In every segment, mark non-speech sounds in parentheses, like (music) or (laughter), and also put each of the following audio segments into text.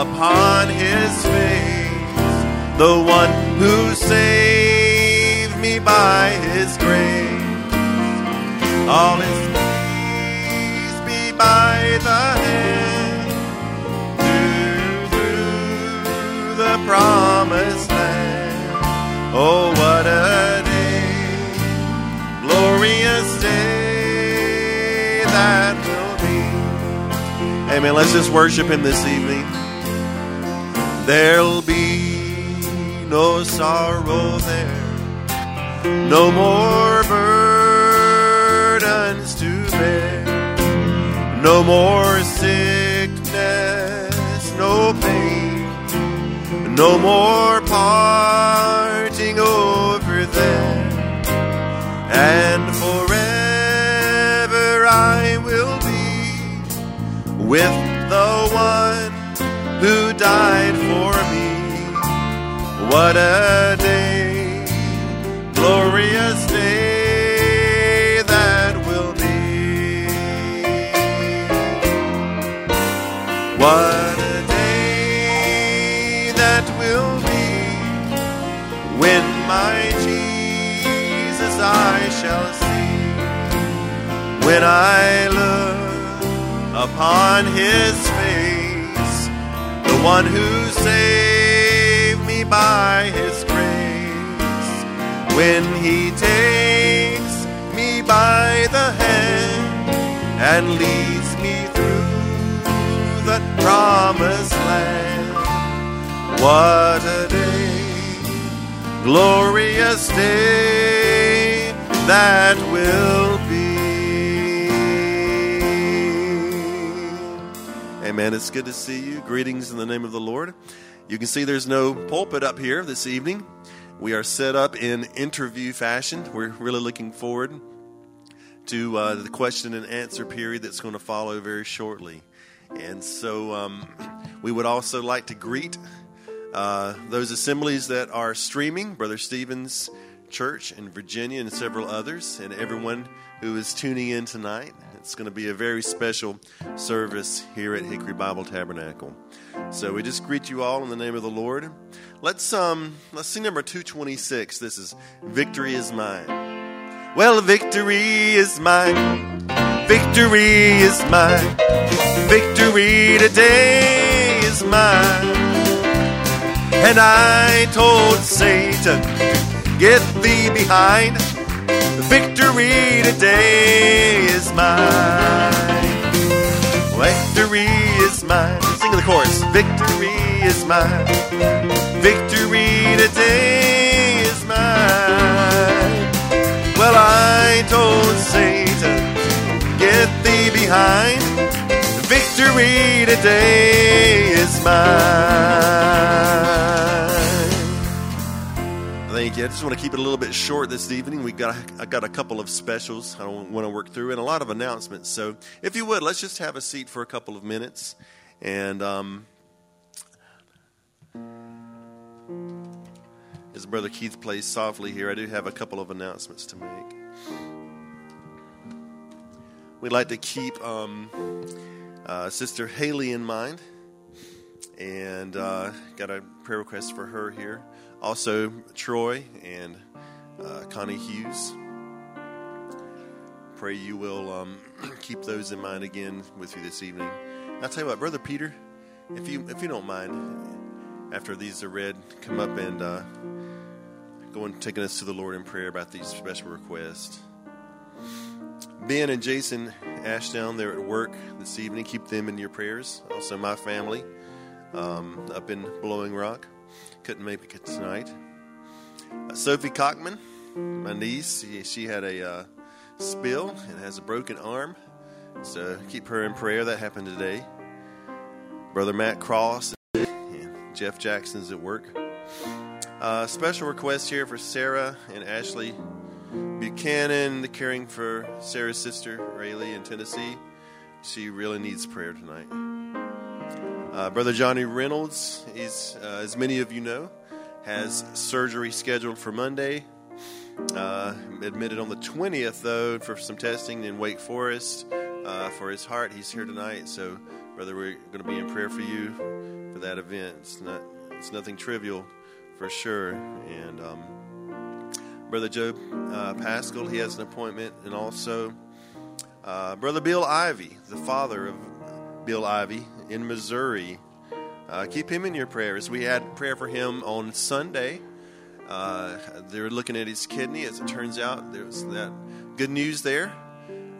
upon his face, the one who saved me by his grace. All his peace be by the hand through, through the promised land. Oh, what a day, glorious day that will be. Amen. Let's just worship him this evening. There'll be no sorrow there, no more burdens to bear, no more sickness, no pain, no more parting over there, and forever I will be with the one who died for me. What a day, glorious day that will be. What a day that will be when my Jesus I shall see. When I look upon his one who saved me by his grace. When he takes me by the hand and leads me through the promised land. What a day, glorious day that will Amen. It's good to see you. Greetings in the name of the Lord. You can see there's no pulpit up here this evening. We are set up in interview fashion. We're really looking forward to uh, the question and answer period that's going to follow very shortly. And so um, we would also like to greet uh, those assemblies that are streaming, Brother Stevens Church in Virginia and several others, and everyone who is tuning in tonight. It's going to be a very special service here at Hickory Bible Tabernacle. So we just greet you all in the name of the Lord. Let's um let's see number 226. This is Victory is mine. Well, victory is mine. Victory is mine. Victory today is mine. And I told Satan, get thee behind. Victory today is mine. Victory is mine. Sing the chorus. Victory is mine. Victory today is mine. Well, I told Satan, get thee behind. Victory today is mine. Thank you. I just want to keep it a little bit short this evening. We got I got a couple of specials I don't want to work through and a lot of announcements. So, if you would, let's just have a seat for a couple of minutes. And um, as Brother Keith plays softly here, I do have a couple of announcements to make. We'd like to keep um, uh, Sister Haley in mind, and uh, got a prayer request for her here. Also, Troy and uh, Connie Hughes. Pray you will um, (clears throat) keep those in mind again with you this evening. I'll tell you what, Brother Peter, if you if you don't mind, after these are read, come up and uh, go and taking us to the Lord in prayer about these special requests. Ben and Jason Ashdown, they're at work this evening. Keep them in your prayers. Also, my family um, up in Blowing Rock. Couldn't make it tonight. Uh, Sophie Cockman, my niece, she, she had a uh, spill and has a broken arm. So keep her in prayer. That happened today. Brother Matt Cross and Jeff Jackson's at work. Uh, special request here for Sarah and Ashley Buchanan, the caring for Sarah's sister Rayleigh in Tennessee. She really needs prayer tonight. Uh, Brother Johnny Reynolds, he's, uh, as many of you know, has surgery scheduled for Monday. Uh, admitted on the 20th, though, for some testing in Wake Forest uh, for his heart. He's here tonight, so brother, we're going to be in prayer for you for that event. It's not, it's nothing trivial, for sure. And um, brother Joe uh, Pascal, he has an appointment, and also uh, brother Bill Ivy, the father of Bill Ivy in Missouri. Uh, keep him in your prayers. We had prayer for him on Sunday. Uh, they're looking at his kidney. As it turns out, there's that good news there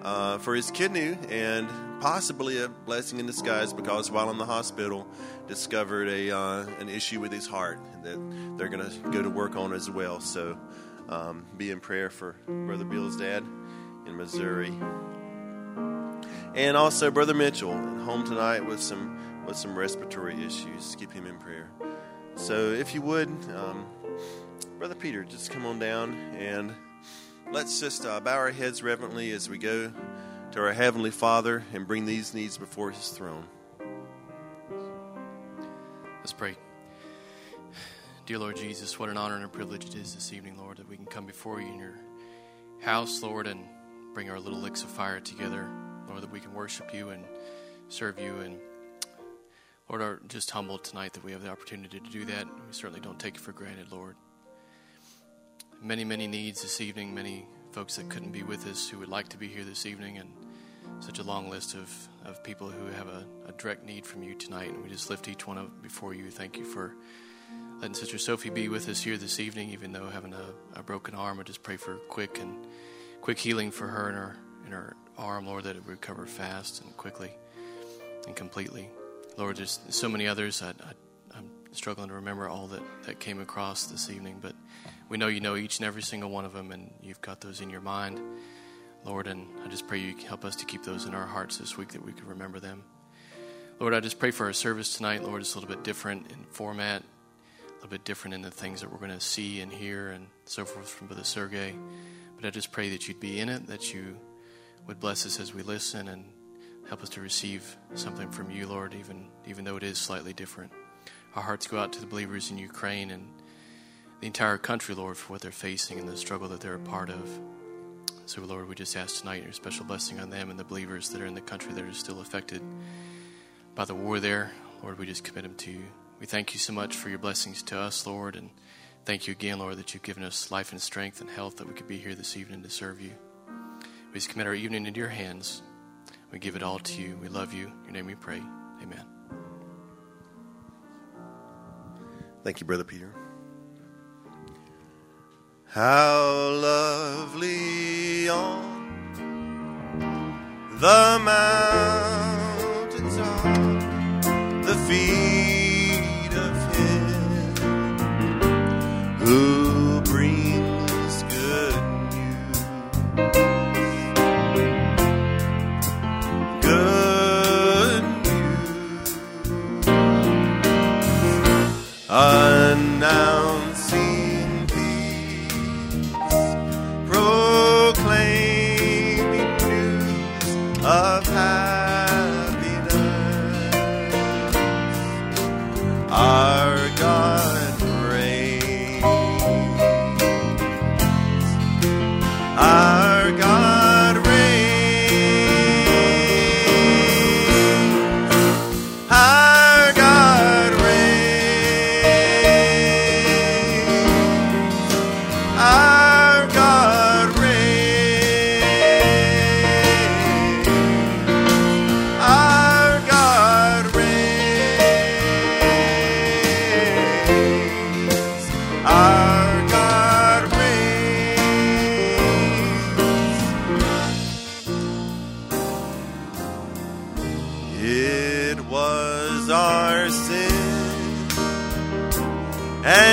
uh, for his kidney, and possibly a blessing in disguise because while in the hospital, discovered a uh, an issue with his heart that they're going to go to work on as well. So, um, be in prayer for Brother Bill's dad in Missouri, and also Brother Mitchell home tonight with some with some respiratory issues. Keep him in prayer. So, if you would. Um, Brother Peter, just come on down and let's just uh, bow our heads reverently as we go to our Heavenly Father and bring these needs before His throne. Let's pray. Dear Lord Jesus, what an honor and a privilege it is this evening, Lord, that we can come before you in your house, Lord, and bring our little licks of fire together, Lord, that we can worship you and serve you and Lord, are just humbled tonight that we have the opportunity to do that. We certainly don't take it for granted, Lord many, many needs this evening, many folks that couldn't be with us who would like to be here this evening, and such a long list of, of people who have a, a direct need from you tonight. And we just lift each one up before you. Thank you for letting Sister Sophie be with us here this evening, even though having a, a broken arm. I just pray for quick and quick healing for her and her in her arm, Lord, that it would recover fast and quickly and completely. Lord, there's so many others. I, I, I'm struggling to remember all that, that came across this evening, but we know you know each and every single one of them, and you've got those in your mind, Lord. And I just pray you help us to keep those in our hearts this week that we can remember them. Lord, I just pray for our service tonight. Lord, it's a little bit different in format, a little bit different in the things that we're going to see and hear and so forth from Brother Sergey. But I just pray that you'd be in it, that you would bless us as we listen and help us to receive something from you, Lord, even, even though it is slightly different. Our hearts go out to the believers in Ukraine and the entire country, Lord, for what they're facing and the struggle that they're a part of. So, Lord, we just ask tonight your special blessing on them and the believers that are in the country that are still affected by the war there. Lord, we just commit them to you. We thank you so much for your blessings to us, Lord, and thank you again, Lord, that you've given us life and strength and health that we could be here this evening to serve you. We just commit our evening into your hands. We give it all to you. We love you. In your name we pray. Amen. Thank you, Brother Peter. How lovely on the mountains are the feet news.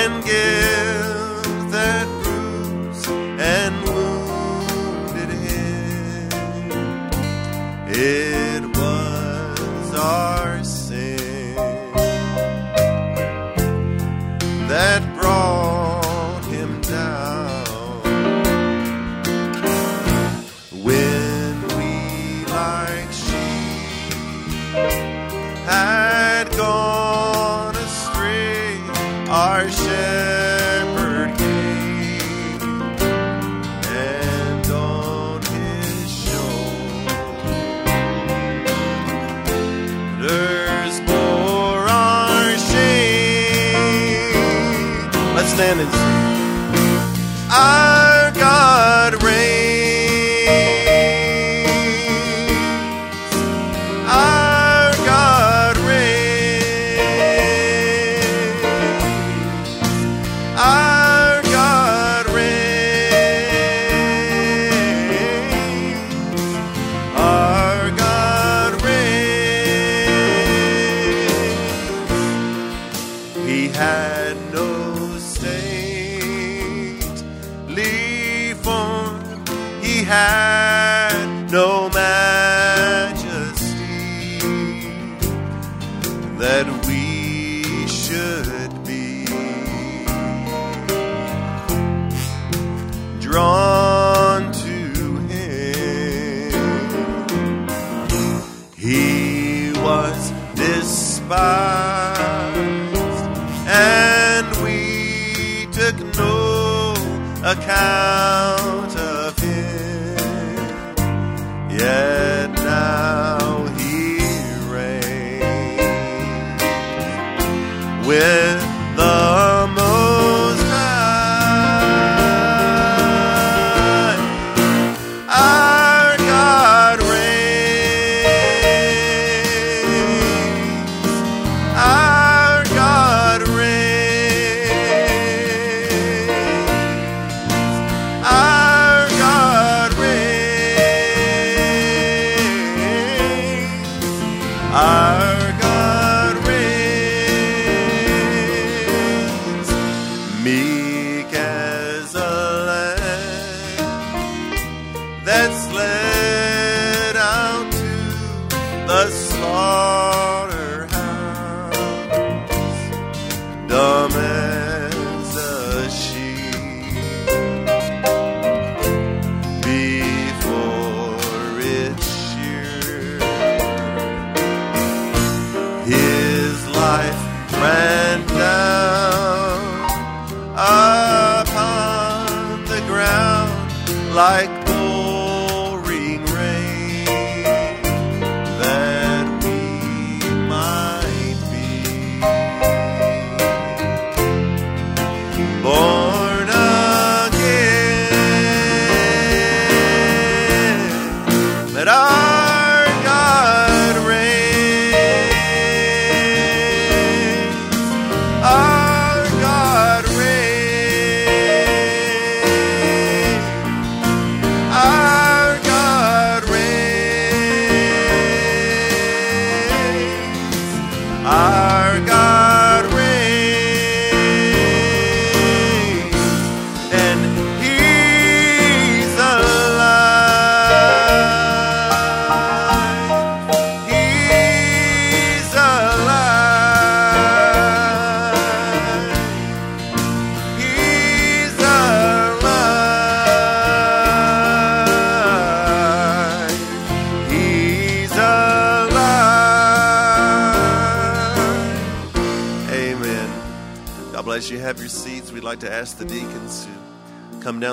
and give that.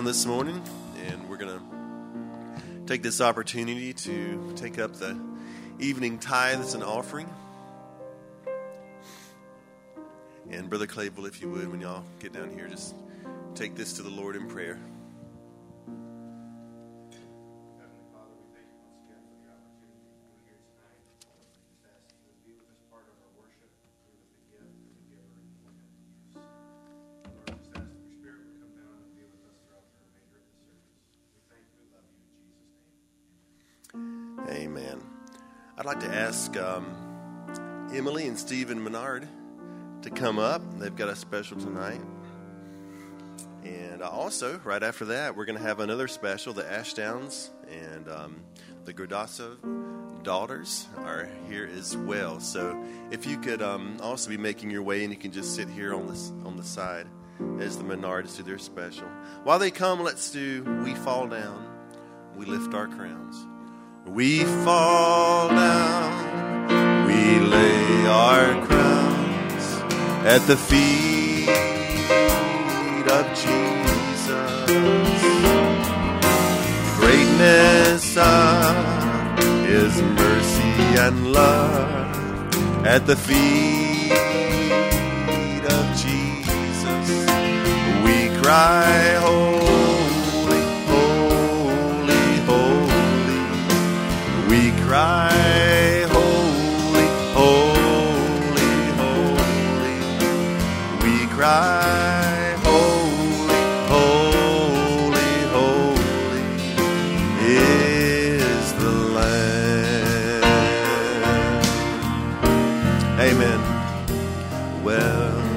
Down this morning, and we're going to take this opportunity to take up the evening tithes and offering. And Brother Clayville, if you would, when y'all get down here, just take this to the Lord in prayer. Amen. I'd like to ask um, Emily and Stephen Menard to come up. They've got a special tonight. And also, right after that, we're going to have another special. The Ashdowns and um, the Gradasso daughters are here as well. So if you could um, also be making your way, and you can just sit here on this on the side as the Menards do their special. While they come, let's do "We Fall Down, We Lift Our Crowns." We fall down, we lay our crowns at the feet of Jesus. Greatness of His mercy and love at the feet of Jesus. We cry, Well.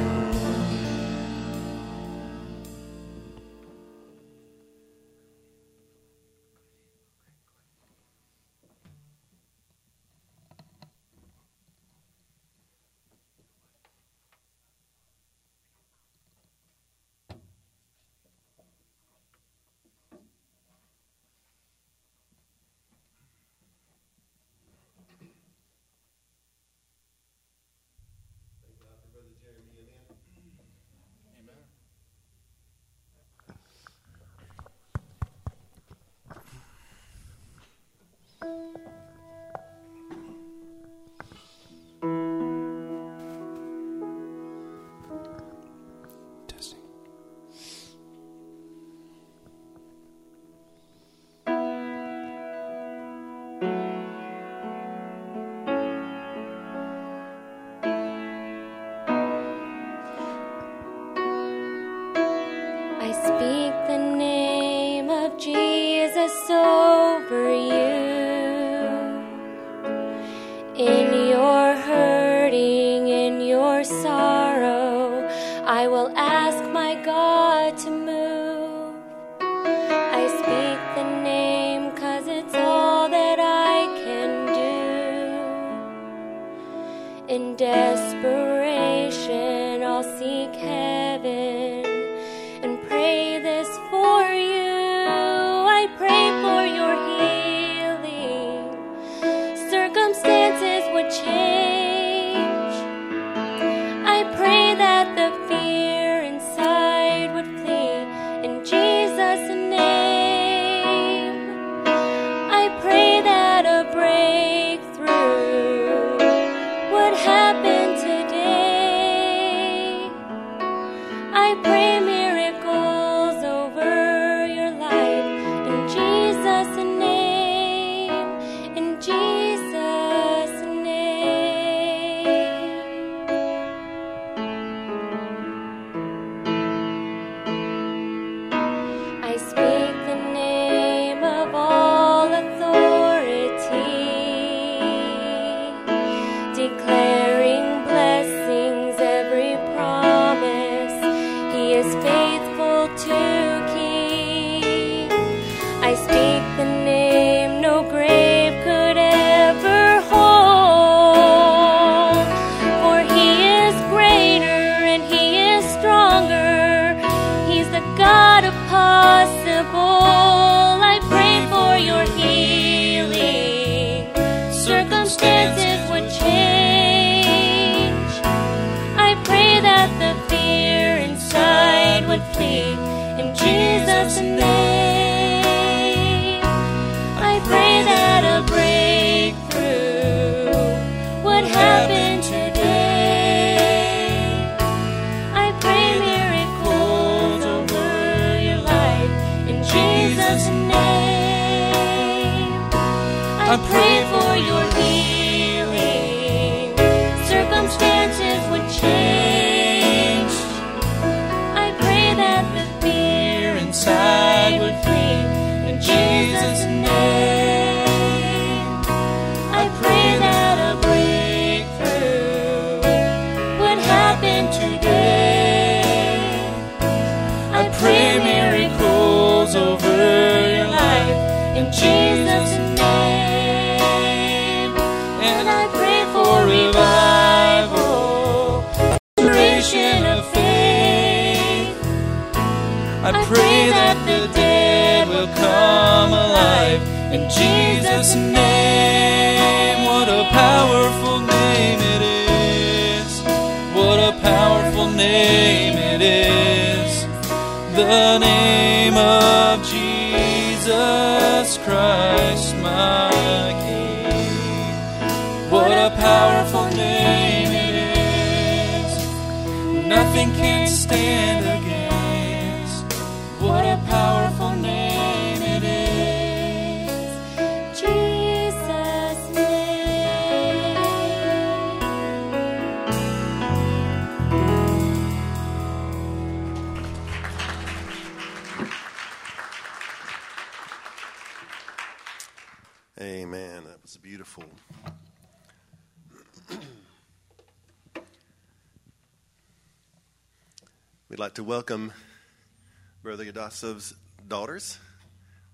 Kosov's daughters,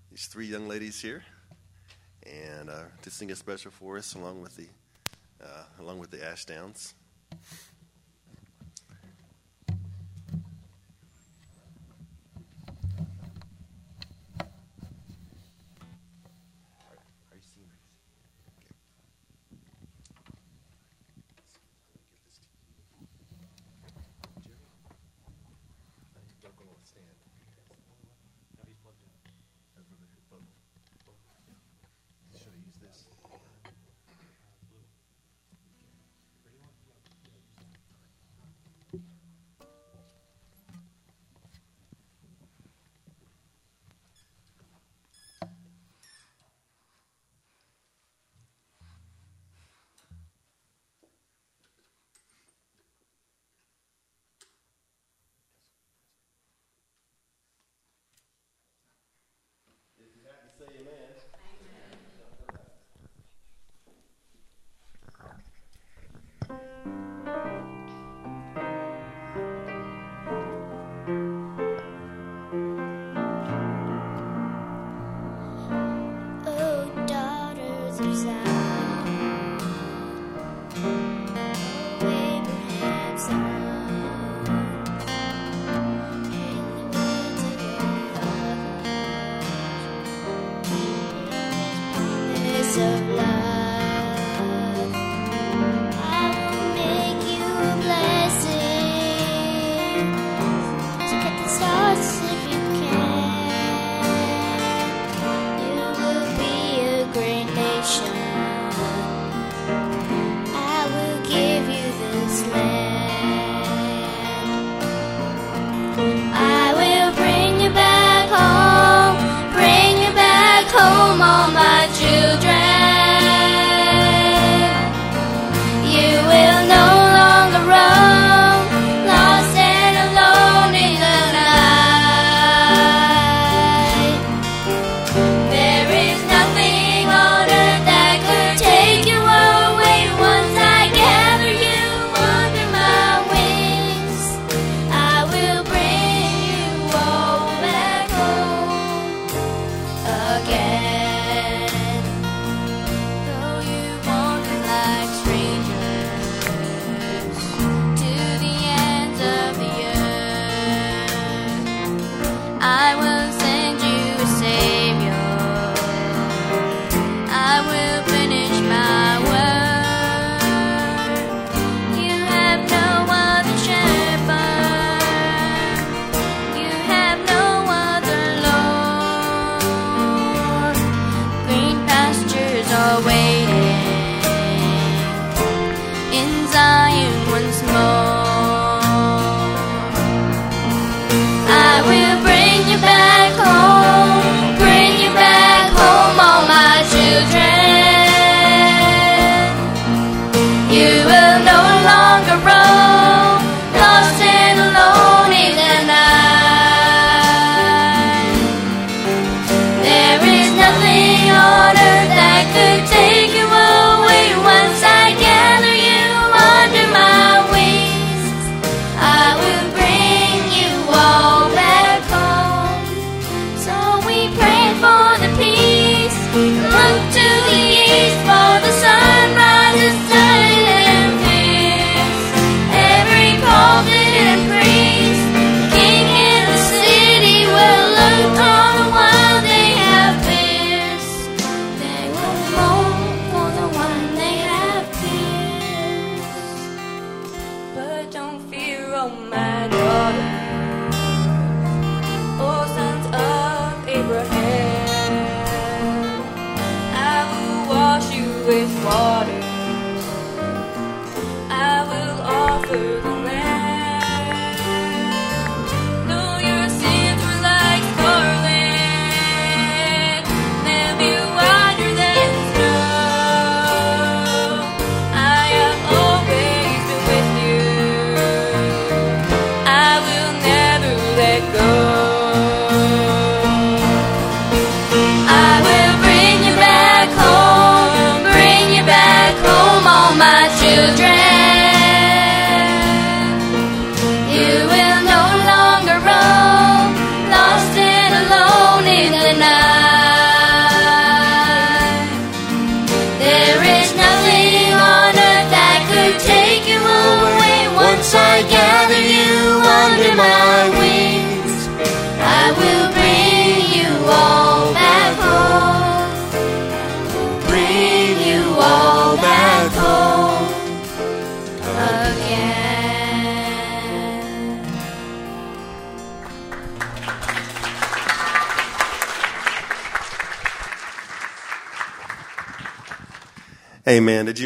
these three young ladies here, and uh, to sing a special for us along with the uh, along with the Ashdowns.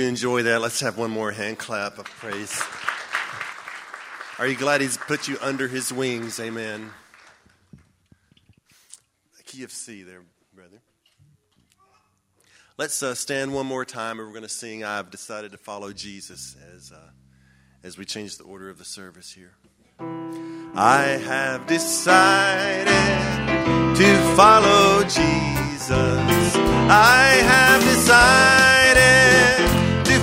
Enjoy that? Let's have one more hand clap of praise. Are you glad He's put you under His wings? Amen. Key of C there, brother. Let's uh, stand one more time and we're going to sing I've Decided to Follow Jesus as, uh, as we change the order of the service here. I have decided to follow Jesus. I have decided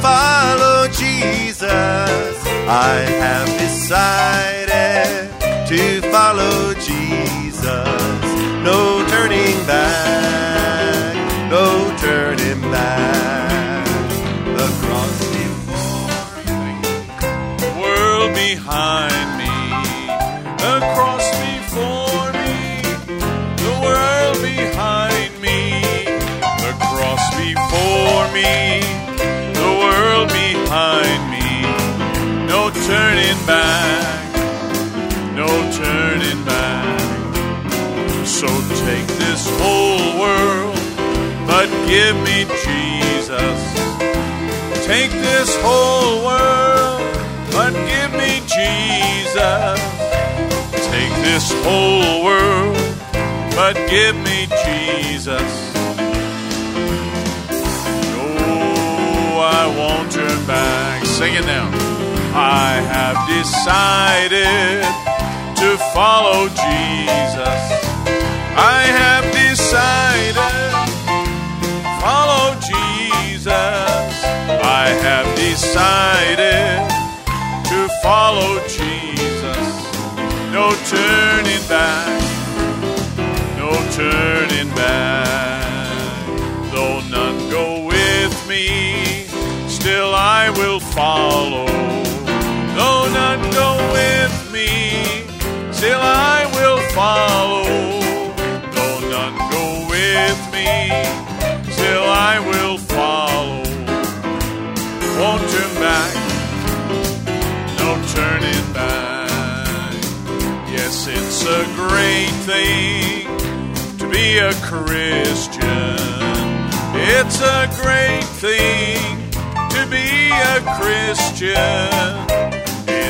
follow Jesus. I have decided to follow Jesus. No turning back, no turning back. The cross before me, the world behind turning back, no turning back. So take this whole world, but give me Jesus. Take this whole world, but give me Jesus. Take this whole world, but give me Jesus. No, I won't turn back. Sing it now. I have decided to follow Jesus. I have decided to follow Jesus. I have decided to follow Jesus. No turning back, no turning back. Though none go with me, still I will follow. Still I will follow. Though none go with me, still I will follow. Won't turn back, no turning back. Yes, it's a great thing to be a Christian. It's a great thing to be a Christian.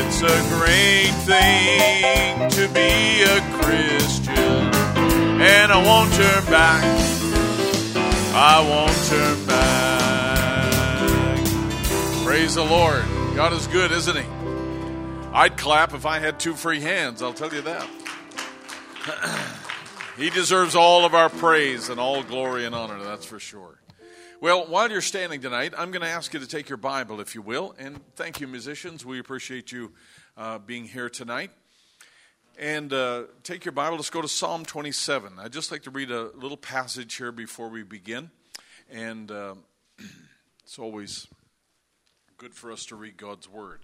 It's a great thing to be a Christian. And I won't turn back. I won't turn back. Praise the Lord. God is good, isn't He? I'd clap if I had two free hands, I'll tell you that. (clears throat) he deserves all of our praise and all glory and honor, that's for sure. Well, while you're standing tonight, I'm going to ask you to take your Bible, if you will. And thank you, musicians. We appreciate you uh, being here tonight. And uh, take your Bible, let's go to Psalm 27. I'd just like to read a little passage here before we begin. And uh, (clears throat) it's always good for us to read God's Word.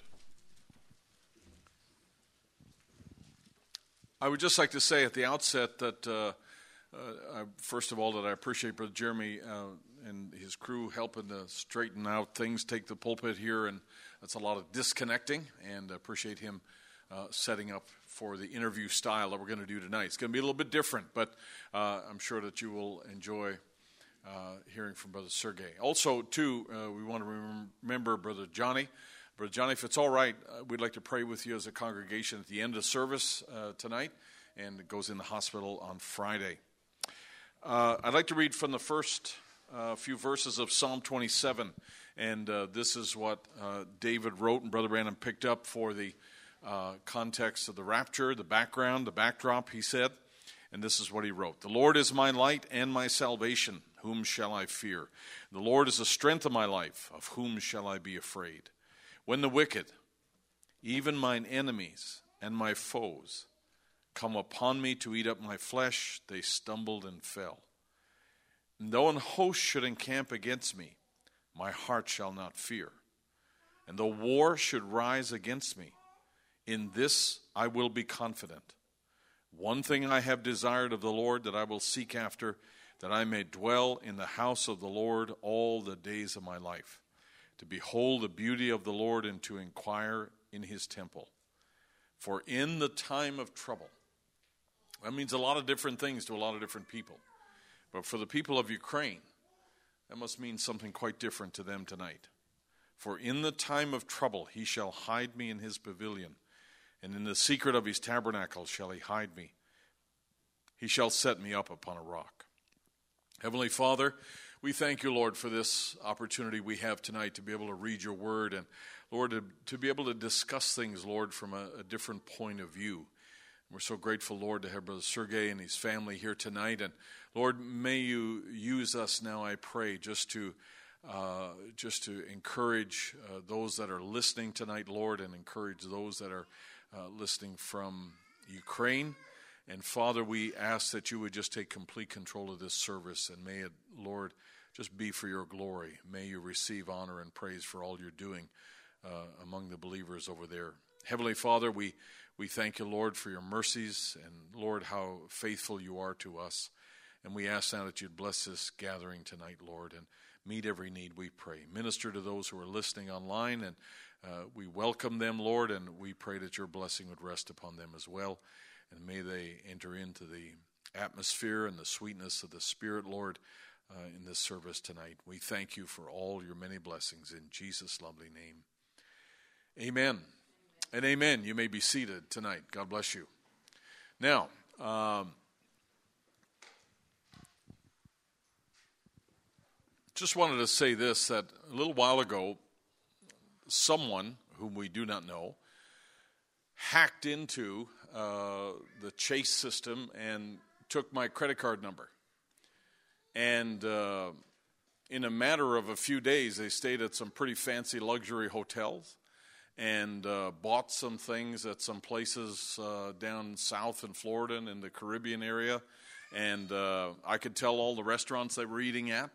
I would just like to say at the outset that, uh, uh, first of all, that I appreciate Brother Jeremy uh, and his crew helping to straighten out things, take the pulpit here, and that's a lot of disconnecting, and appreciate him uh, setting up for the interview style that we're going to do tonight. It's going to be a little bit different, but uh, I'm sure that you will enjoy uh, hearing from Brother Sergey. Also, too, uh, we want to remember Brother Johnny. Brother Johnny, if it's all right, uh, we'd like to pray with you as a congregation at the end of service uh, tonight, and it goes in the hospital on Friday. I'd like to read from the first few verses of Psalm 27, and this is what David wrote and Brother Branham picked up for the uh, context of the rapture, the background, the backdrop, he said. And this is what he wrote The Lord is my light and my salvation. Whom shall I fear? The Lord is the strength of my life. Of whom shall I be afraid? When the wicked, even mine enemies and my foes, come upon me to eat up my flesh, they stumbled and fell. And though an host should encamp against me, my heart shall not fear. And though war should rise against me, in this I will be confident. One thing I have desired of the Lord that I will seek after, that I may dwell in the house of the Lord all the days of my life, to behold the beauty of the Lord and to inquire in his temple. For in the time of trouble, that means a lot of different things to a lot of different people. But for the people of Ukraine, That must mean something quite different to them tonight. For in the time of trouble he shall hide me in his pavilion, and in the secret of his tabernacle shall he hide me. He shall set me up upon a rock. Heavenly Father, we thank you, Lord, for this opportunity we have tonight to be able to read your word and, Lord, to, to be able to discuss things, Lord, from a, a different point of view. We're so grateful, Lord, to have Brother Sergey and his family here tonight. And Lord, may you use us now, I pray, just to uh, just to encourage uh, those that are listening tonight, Lord, and encourage those that are uh, listening from Ukraine. And Father, we ask that you would just take complete control of this service, and may it, Lord, just be for your glory. May you receive honor and praise for all you're doing uh, among the believers over there. Heavenly Father, we, we thank you, Lord, for your mercies, and Lord, how faithful you are to us. And we ask now that you'd bless this gathering tonight, Lord, and meet every need, we pray. Minister to those who are listening online, and uh, we welcome them, Lord, and we pray that your blessing would rest upon them as well. And may they enter into the atmosphere and the sweetness of the Spirit, Lord, uh, in this service tonight. We thank you for all your many blessings in Jesus' lovely name. Amen. And amen. You may be seated tonight. God bless you. Now, um, just wanted to say this that a little while ago, someone whom we do not know hacked into uh, the Chase system and took my credit card number. And uh, in a matter of a few days, they stayed at some pretty fancy luxury hotels and uh, bought some things at some places uh, down south in Florida and in the Caribbean area. And uh, I could tell all the restaurants they were eating at.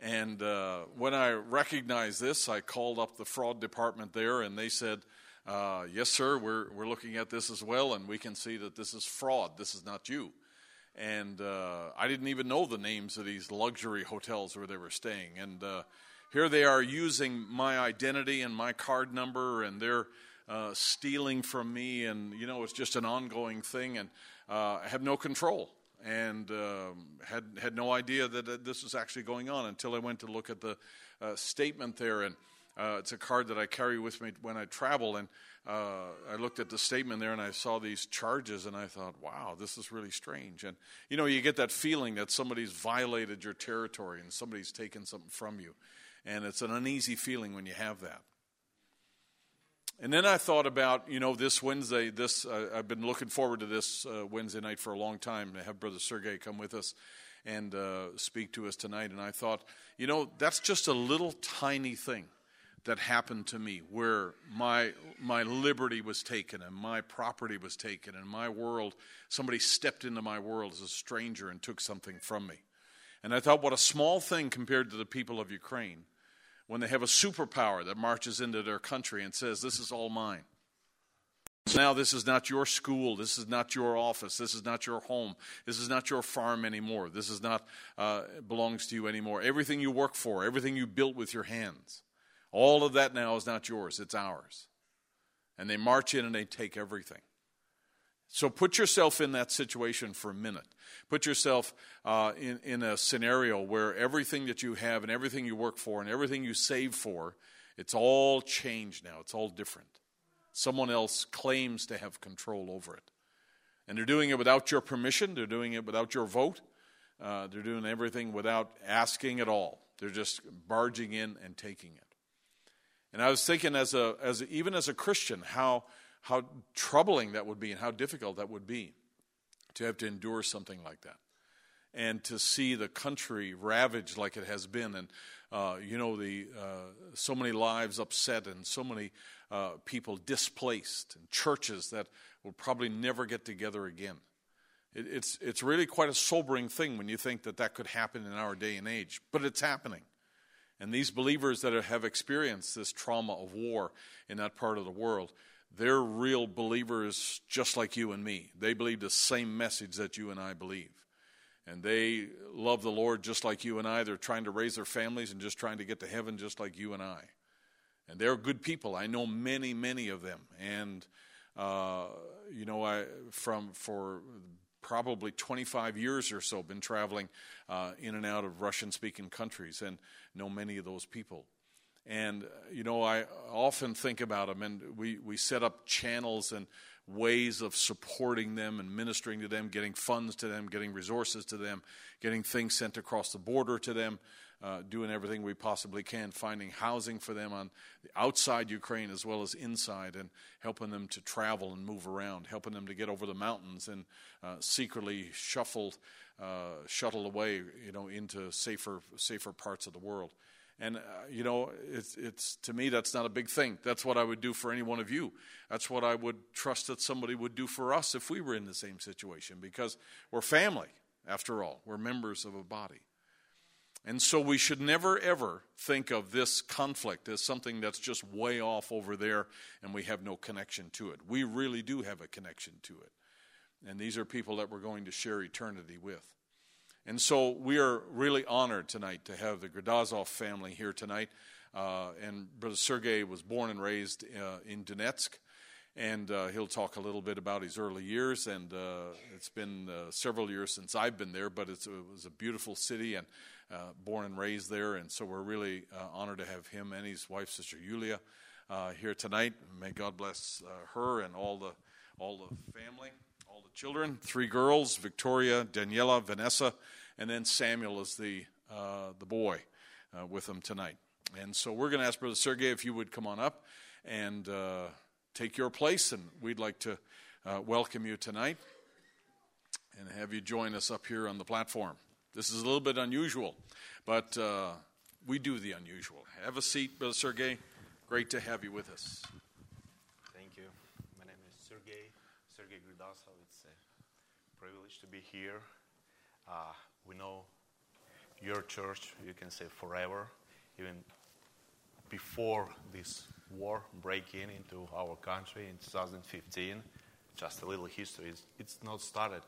And uh, when I recognized this, I called up the fraud department there, and they said, uh, Yes, sir, we're, we're looking at this as well, and we can see that this is fraud. This is not you. And uh, I didn't even know the names of these luxury hotels where they were staying. And here they are using my identity and my card number, and they're uh, stealing from me. And, you know, it's just an ongoing thing, and uh, I have no control and um, had had no idea that uh, this was actually going on until I went to look at the uh, statement there, and uh, it's a card that I carry with me when I travel, and uh, I looked at the statement there and I saw these charges, and I thought, wow, this is really strange. And you know, you get that feeling that somebody's violated your territory and somebody's taken something from you, and it's an uneasy feeling when you have that. And then I thought about, you know, this Wednesday, this uh, I've been looking forward to this uh, Wednesday night for a long time to have Brother Sergey come with us and uh, speak to us tonight. And I thought, you know, that's just a little tiny thing that happened to me where my my liberty was taken and my property was taken and my world somebody stepped into my world as a stranger and took something from me. And I thought what a small thing compared to the people of Ukraine when they have a superpower that marches into their country and says, This is all mine. Now, this is not your school. This is not your office. This is not your home. This is not your farm anymore. This is not uh, belongs to you anymore. Everything you work for, everything you built with your hands, all of that now is not yours. It's ours. And they march in and they take everything. So put yourself in that situation for a minute. Put yourself uh, in, in a scenario where everything that you have and everything you work for and everything you save for, it's all changed now. It's all different. Someone else claims to have control over it. And they're doing it without your permission, they're doing it without your vote, uh, they're doing everything without asking at all. They're just barging in and taking it. And I was thinking, as a, as a, even as a Christian, how how troubling that would be and how difficult that would be to have to endure something like that. And to see the country ravaged like it has been and uh, you know the uh, so many lives upset and so many uh, people displaced and churches that will probably never get together again. It, it's it's really quite a sobering thing when you think that that could happen in our day and age but it's happening. And these believers that have experienced this trauma of war in that part of the world they're real believers just like you and me. They believe the same message that you and I believe. And they love the Lord just like you and I. They're trying to raise their families and just trying to get to heaven just like you and I. And they're good people. I know many, many of them. And, uh, you know, I from for probably 25 years or so been traveling uh, in and out of Russian speaking countries and know many of those people. And, uh, you know, I often think about them, and we, we set up channels and ways of supporting them and ministering to them, getting funds to them, getting resources to them, getting things sent across the border to them, uh, doing everything we possibly can, finding housing for them on the outside Ukraine as well as inside, and helping them to travel and move around, helping them to get over the mountains and uh, secretly shuffled, uh, shuttle away, you know, into safer safer parts of the world. And uh, you know, it's, it's to me that's not a big thing. That's what I would do for any one of you. That's what I would trust that somebody would do for us if we were in the same situation, because we're family after all. We're members of a body. And so we should never ever think of this conflict as something that's just way off over there and we have no connection to it. We really do have a connection to it. And these are people that we're going to share eternity with. And so we are really honored tonight to have the Gridasov family here tonight. Uh, and Brother Sergei was born and raised uh, in Donetsk. And uh, he'll talk a little bit about his early years. And uh, it's been uh, several years since I've been there, but it was a beautiful city and uh, born and raised there. And so we're really honored to have him and his wife, Sister Yulia, here tonight. May God bless her and all the, all the family all the children, three girls, Victoria, Daniela, Vanessa, and then Samuel is the, uh, the boy uh, with them tonight. And so we're going to ask Brother Sergey if you would come on up and uh, take your place, and we'd like to uh, welcome you tonight and have you join us up here on the platform. This is a little bit unusual, but uh, we do the unusual. Have a seat, Brother Sergey. Great to have you with us. Thank you. My name is Sergey, Sergey Gridasov. Privilege to be here. Uh, we know your church, you can say forever, even before this war breaking into our country in 2015. Just a little history. It's, it's not started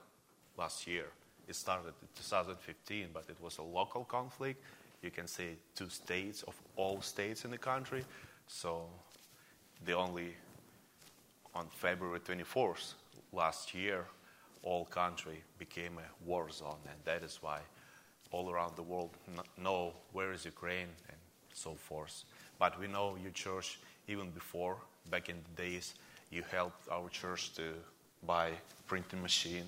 last year. It started in 2015, but it was a local conflict. You can say two states of all states in the country. So the only on February 24th last year, all country became a war zone, and that is why all around the world know where is Ukraine and so forth. But we know your church even before, back in the days, you helped our church to buy printing machine.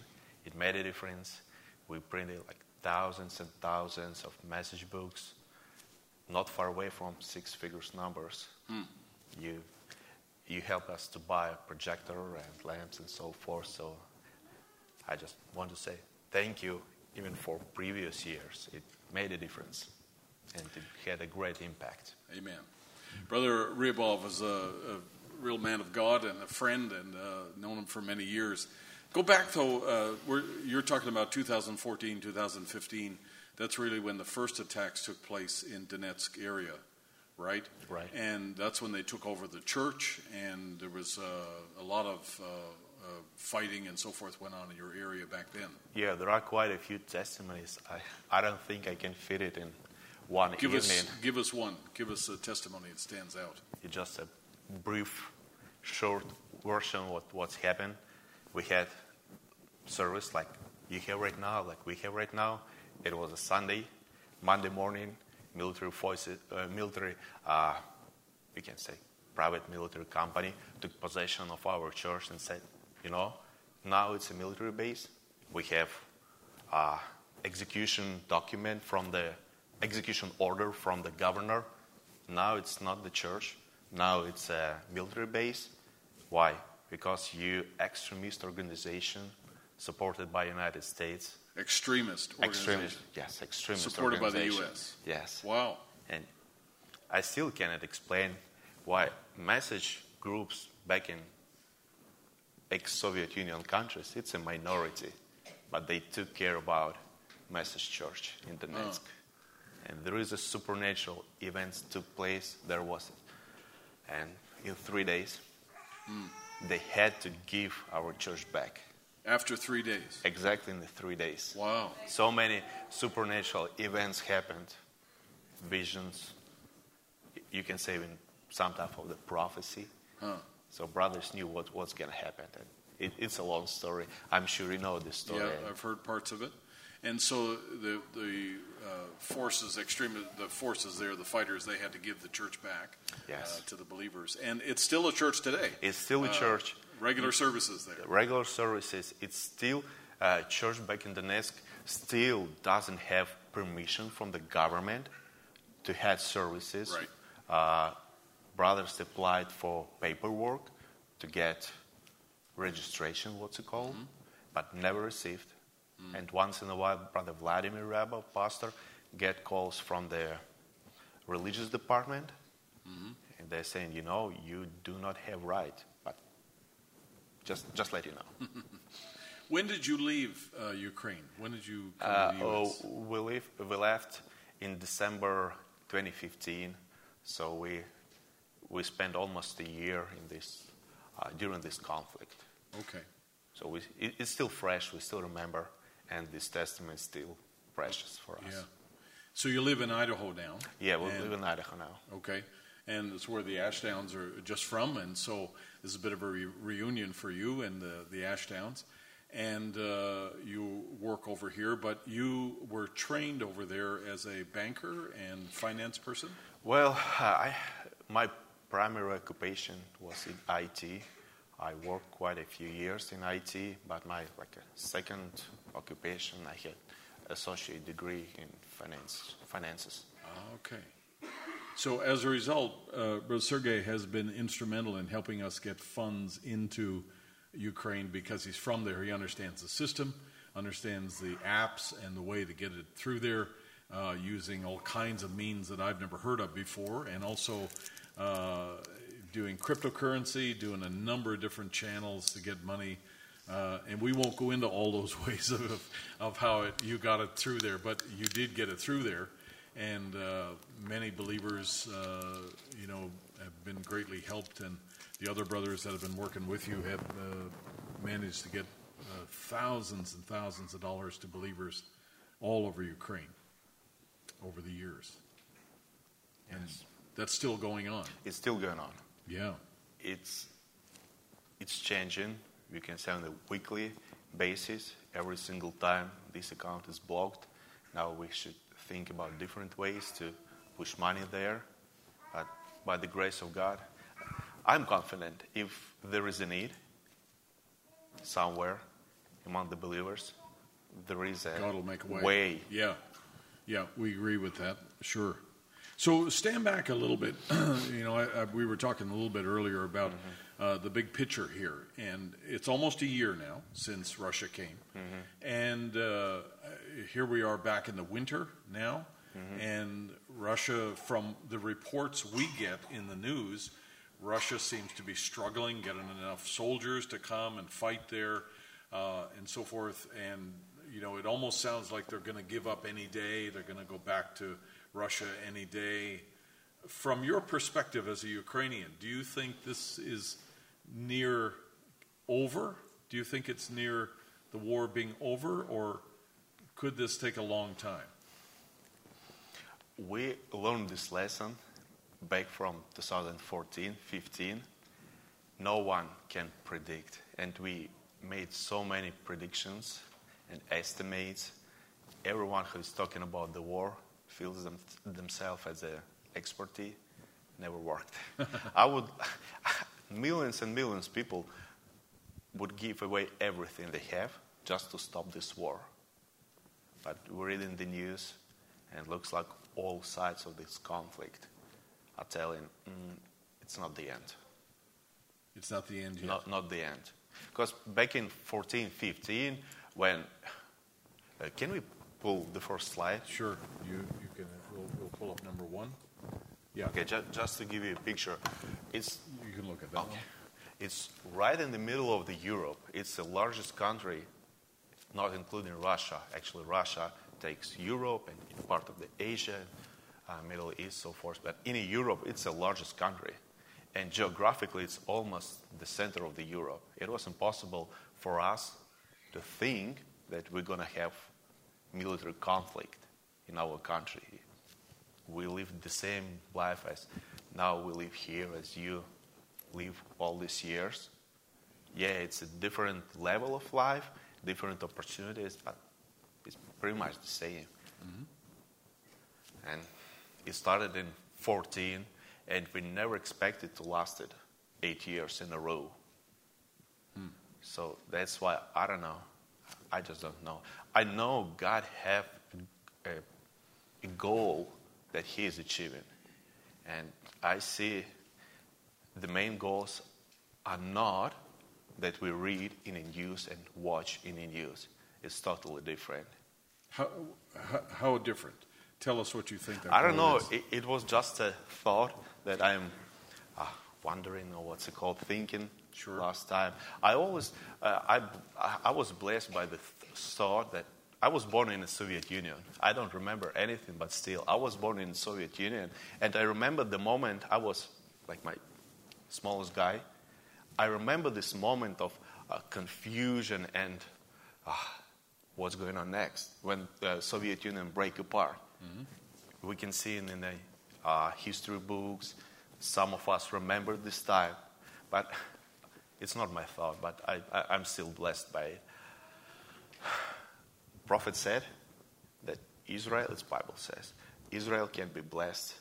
It made a difference. We printed like thousands and thousands of message books, not far away from six figures numbers. Hmm. You you help us to buy a projector and lamps and so forth. So I just want to say thank you, even for previous years. It made a difference and it had a great impact. Amen. Brother Ryabov is a, a real man of God and a friend and uh, known him for many years. Go back though, uh, you're talking about 2014, 2015. That's really when the first attacks took place in Donetsk area, right? Right. And that's when they took over the church, and there was uh, a lot of uh, fighting and so forth went on in your area back then. Yeah, there are quite a few testimonies. I, I don't think I can fit it in one give evening. Us, give us one. Give us a testimony that stands out. It's just a brief, short version of what, what's happened. We had service like you have right now, like we have right now. It was a Sunday, Monday morning. Military forces, uh, military, uh, we can say, private military company took possession of our church and said, you know, now it's a military base. We have uh, execution document from the execution order from the governor. Now it's not the church. Now it's a military base. Why? Because you extremist organization supported by United States. Extremist organization. Extremist, yes, extremist Supported by the U.S. Yes. Wow. And I still cannot explain why message groups back in ex-Soviet Union countries, it's a minority, but they took care about message church in Donetsk. Oh. And there is a supernatural events took place. There was, it. and in three days, mm. they had to give our church back. After three days. Exactly in the three days. Wow. So many supernatural events happened, visions. You can say in some type of the prophecy. Huh. So brothers knew what was going to happen. And it, it's a long story. I'm sure you know this story. Yeah, I've heard parts of it. And so the the uh, forces, extreme the forces there, the fighters, they had to give the church back Yes. uh, to the believers, and it's still a church today. It's still a Uh, church. Regular services there. regular services, it's still uh, church back in Donetsk still doesn't have permission from the government to have services. Right. Brothers applied for paperwork to get registration, what's it called, but never received. And once in a while, Brother Vladimir Rabba, pastor, get calls from the religious department, and they're saying, you know, you do not have right, but just just let you know. (laughs) When did you leave uh, Ukraine? When did you come Uh, to the oh, U.S.? we, leave, we left in December 2015, so we we spent almost a year in this uh, during this conflict. Okay. So we, it, it's still fresh. We still remember, and this testament is still precious for us. Yeah. So you live in Idaho now. Yeah, we and- live in Idaho now. Okay. And it's where the Ashdowns are just from, and so this is a bit of a re- reunion for you and the, the Ashdowns. And uh, you work over here, but you were trained over there as a banker and finance person. Well, I, my primary occupation was in IT. I worked quite a few years in IT, but my like second occupation, I had associate degree in finance, finances. Okay. So as a result, uh, Brother Sergey has been instrumental in helping us get funds into Ukraine because he's from there. He understands the system, understands the apps and the way to get it through there, uh, using all kinds of means that I've never heard of before, and also uh, doing cryptocurrency, doing a number of different channels to get money. Uh, and we won't go into all those (laughs) ways of, of how it, you got it through there, but you did get it through there. And uh, many believers, uh, you know, have been greatly helped, and the other brothers that have been working with you have uh, managed to get thousands and thousands of dollars to believers all over Ukraine over the years, and that's still going on. It's still going on. Yeah, It's it's changing. You can say on a weekly basis. Every single time this account is blocked, now we should think about different ways to push money there. But by the grace of God, I'm confident if there is a need somewhere among the believers, there is a God will make a way. way. Yeah, yeah, we agree with that. Sure. So stand back a little bit. (clears throat) you know, I, I, we were talking a little bit earlier about uh, the big picture here, and it's almost a year now since Russia came, and uh, here we are back in the winter now, and Russia, from the reports we get in the news, Russia seems to be struggling getting enough soldiers to come and fight there, uh, and so forth, and you know, it almost sounds like they're going to give up any day. They're going to go back to Russia any day. From your perspective as a Ukrainian, do you think this is near over? Do you think it's near the war being over, or could this take a long time? We learned this lesson back from 2014 15. No one can predict, and we made so many predictions and estimates. Everyone who is talking about the war feels them, themselves as an expertise. Never worked. (laughs) I would, (laughs) millions and millions of people would give away everything they have just to stop this war. But we read in the news, and it looks like all sides of this conflict are telling mm, it's not the end. It's not the end yet. Not, not the end. Because back in 14, 15, when. Uh, can we pull the first slide? Sure, you, you can. We'll, we'll pull up number one. Yeah, Okay, ju- just to give you a picture, it's you can look at that okay. one. It's right in the middle of the Europe. It's the largest country, not including Russia. Actually, Russia takes Europe and part of the Asia, uh, Middle East, so forth. But in Europe, it's the largest country, and geographically, it's almost the center of the Europe. It was impossible for us to think that we're going to have military conflict in our country. We live the same life as now we live here, as you live all these years. yeah, it's a different level of life, different opportunities, but it's pretty much the same. Mm-hmm. And it started in 14, and we never expected to last it eight years in a row. Hmm. So that's why I don't know. I just don't know. I know God have a, a goal that He is achieving, and I see the main goals are not that we read in the news and watch in the news. It's totally different. How, how, how different? Tell us what you think. That I don't know. It, it was just a thought that I'm uh, wondering, or what's it called, thinking. Sure. Last time, I always, uh, I, I was blessed by the th- thought that I was born in the Soviet Union. I don't remember anything, but still, I was born in the Soviet Union, and I remember the moment I was like my smallest guy. I remember this moment of uh, confusion and uh, what's going on next when the Soviet Union break apart. We can see it in the uh, history books. Some of us remember this time, but it's not my thought. But I, I, I'm still blessed by it. Prophet said that Israel, its Bible says, Israel can be blessed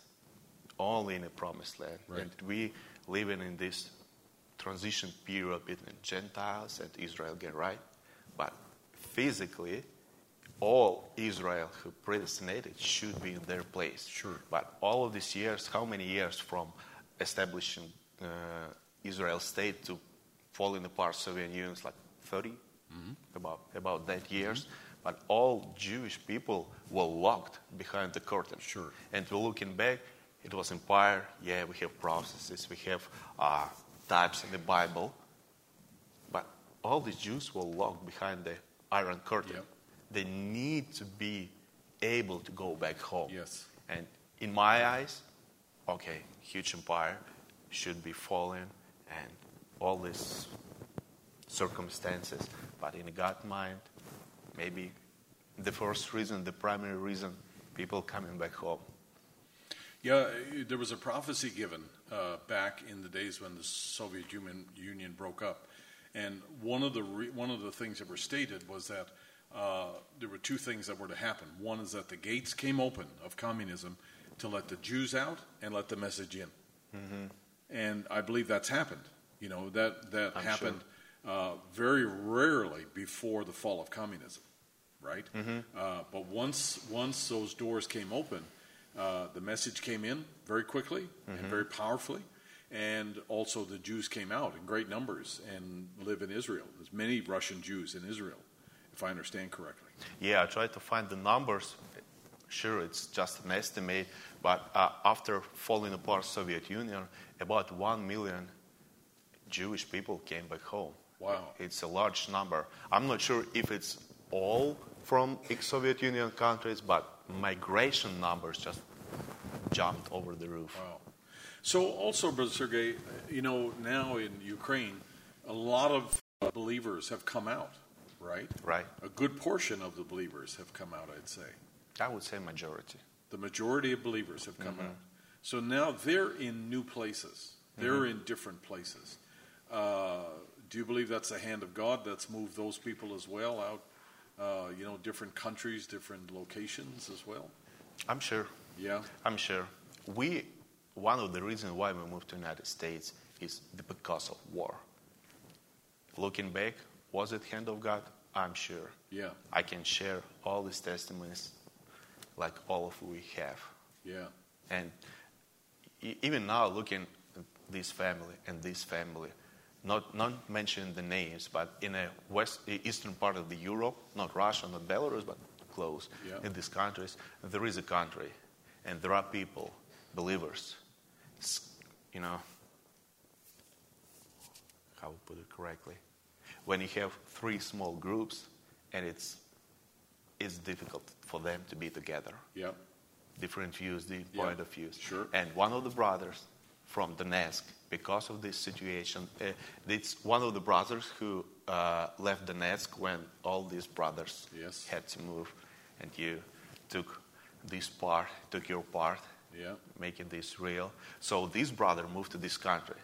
only in a promised land. Right. And we living in this transition period between Gentiles and Israel get right. But physically, all Israel who predestinated should be in their place. Sure. But all of these years, how many years from establishing uh, Israel state to falling apart Soviet Union? Like 30? About, about that years. But all Jewish people were locked behind the curtain. Sure. And we're looking back, it was empire. Yeah, we have processes, we have uh, types in the Bible. But all the Jews were locked behind the iron curtain. Yep. They need to be able to go back home. Yes. And in my eyes, okay, huge empire should be fallen and all these circumstances. But in God's mind, maybe the first reason, the primary reason, people coming back home. Yeah, there was a prophecy given uh, back in the days when the Soviet Union, Union broke up, and one of the re- one of the things that were stated was that uh, there were two things that were to happen. One is that the gates came open of communism to let the Jews out and let the message in, and I believe that's happened. You know that that I'm happened uh, very rarely before the fall of communism, right? Uh, but once once those doors came open, uh, the message came in very quickly and very powerfully, and also the Jews came out in great numbers and live in Israel. There's many Russian Jews in Israel, if I understand correctly. Yeah, I tried to find the numbers. Sure, it's just an estimate, but uh, after falling apart Soviet Union, about one million Jewish people came back home. Wow. It's a large number. I'm not sure if it's all from ex-Soviet Union countries, but migration numbers just jumped over the roof. Wow. So, also, Brother Sergey, you know, now in Ukraine, a lot of believers have come out, right? Right. A good portion of the believers have come out, I'd say. I would say majority. The majority of believers have come mm-hmm. out. So now they're in new places. They're mm-hmm. in different places. Uh, do you believe that's the hand of God that's moved those people as well out? Uh, you know, different countries, different locations as well. I'm sure. Yeah. I'm sure. We, one of the reasons why we moved to the United States is because of war. Looking back, was it hand of God? I'm sure. Yeah. I can share all these testimonies like all of we have. Yeah. And even now, looking at this family and this family, not, not mentioning the names, but in a west, eastern part of the Europe, not Russia, not Belarus, but close, Yeah. in these countries, there is a country, and there are people, believers, you know, how to put it correctly, when you have three small groups, and it's it's difficult for them to be together Yeah. different views, the Yeah, point of views. sure. And one of the brothers from Donetsk, because of this situation, uh, it's one of the brothers who uh, left Donetsk when all these brothers Yes. had to move, and you took this part, took your part, Yeah. making this real. So this brother moved to this country.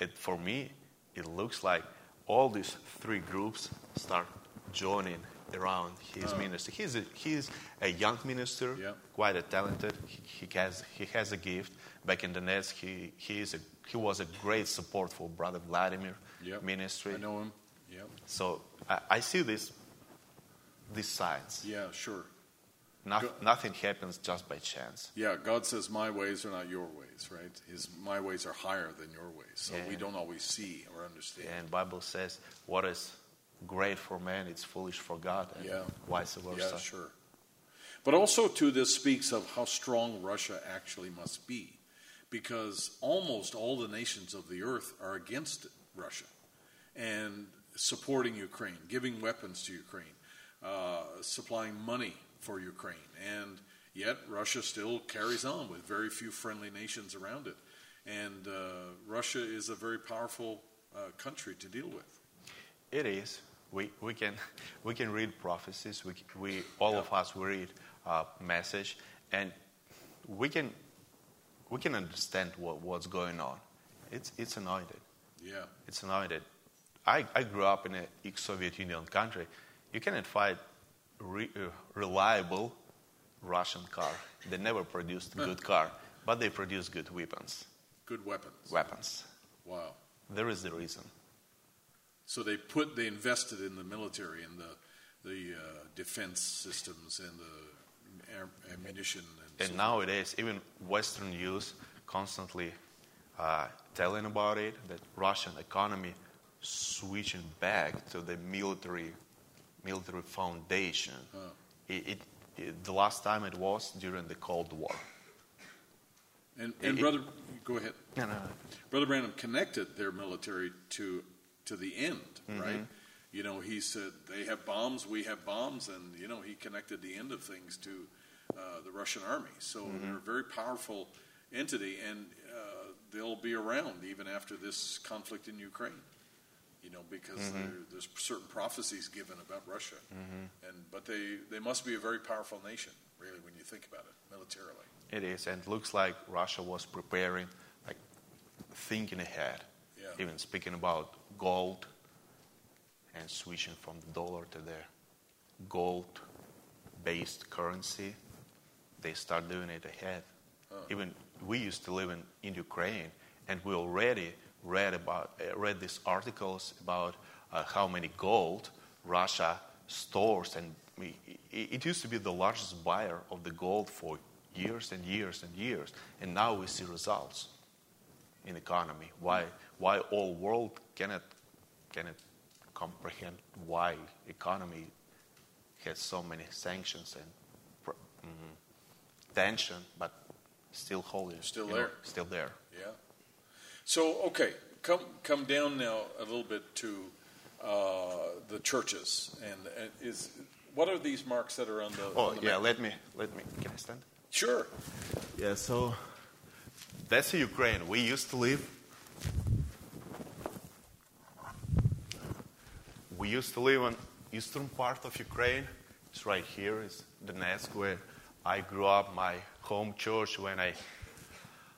It, for me, it looks like all these three groups start joining around his oh. ministry. He's a, he's a young minister, Yeah. quite a talented. He, he has he has a gift. Back in Donetsk, he he is a he was a great support for Brother Vladimir Yep. ministry. I know him. Yep. So I, I see this these signs. Yeah, sure. Go- nothing happens just by chance. Yeah, God says, My ways are not your ways, right? His My ways are higher than your ways. So we don't always see or understand. And Bible says, what is great for man, it's foolish for God, and Yeah. vice versa. Yeah, sure. But also, too, this speaks of how strong Russia actually must be, because almost all the nations of the earth are against Russia and supporting Ukraine, giving weapons to Ukraine, uh, supplying money for Ukraine. And yet, Russia still carries on with very few friendly nations around it. And uh, Russia is a very powerful uh, country to deal with. It is. We, we can (laughs) we can read prophecies. We, we all of us we read uh, message, and we can we can understand what, what's going on. It's it's anointed. Yeah. It's anointed. I, I grew up in a ex-Soviet Union country. You cannot find re, uh, reliable Russian car. They never produced a (laughs) good car, but they produce good weapons. Good weapons. Weapons. Wow. There is the reason. So they put they invested in the military and the the uh, defense systems and the air, ammunition and, And so nowadays, even Western news constantly uh, telling about it that Russian economy switching back to the military military foundation. Oh. It, it, it, the last time it was during the Cold War. and, and brother go ahead No, no, brother Branham connected their military to to the end Mm-hmm. right you know he said they have bombs we have bombs and you know he connected the end of things to uh, the Russian army so Mm-hmm. they're a very powerful entity and uh, they'll be around even after this conflict in Ukraine you know, because Mm-hmm. there, there's certain prophecies given about Russia, and but they they must be a very powerful nation, really, when you think about it militarily. It is, and it looks like Russia was preparing, like thinking ahead, Yeah. even speaking about gold and switching from the dollar to the gold-based currency. They start doing it ahead. Even we used to live in, in Ukraine, and we already read about uh, read these articles about uh, how many gold Russia stores, and we, it, it used to be the largest buyer of the gold for years and years and years, and now we see results in economy. Why why all world cannot cannot comprehend why economy has so many sanctions and pr- mm, tension, but still holding, Still you know, there. still there. Yeah. So okay, come come down now a little bit to uh, the churches, and, and is what are these marks that are on the? Oh on the yeah, map? let me let me. Can I stand? Sure. Yeah, so that's Ukraine. We used to live. We used to live in eastern part of Ukraine. It's right here. It's Donetsk, where I grew up. My home church. When I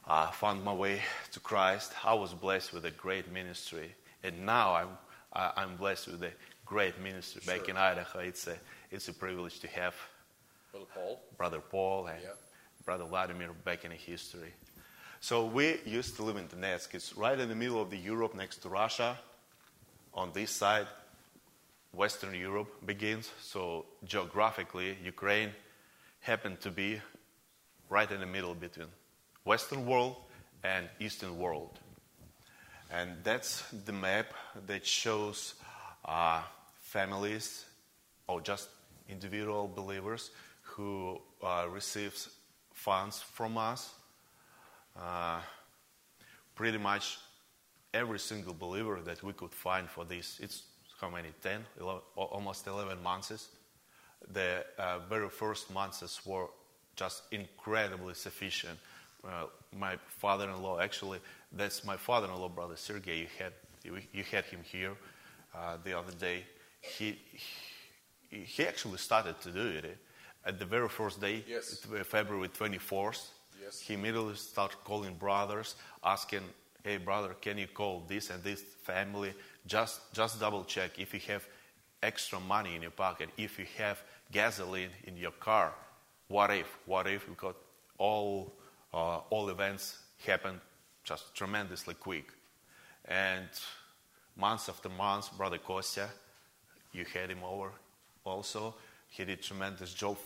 uh, found my way to Christ, I was blessed with a great ministry, and now I'm I- I'm blessed with a great ministry back in Idaho. It's a it's a privilege to have Brother Paul. Brother Paul and Yeah. Brother Vladimir back in history. So we used to live in Donetsk. It's right in the middle of the Europe next to Russia. On this side, Western Europe begins. So geographically, Ukraine happened to be right in the middle between Western world and Eastern world. And that's the map that shows uh, families or just individual believers who uh, receives funds from us. Uh, pretty much every single believer that we could find for this, it's how many, 10, 11, almost 11 months. The uh, very first months were just incredibly sufficient. Uh, my father-in-law, actually, that's my father-in-law, brother Sergey. You had you, had him here uh, the other day. He, he he actually started to do it at the very first day, Yes. February 24th. Yes. He immediately started calling brothers, asking hey brother, can you call this and this family? Just just double check if you have extra money in your pocket, if you have gasoline in your car. What if? What if? Because all uh, all events happen just tremendously quick, and months after months, brother Kostya, you had him over also. He did tremendous job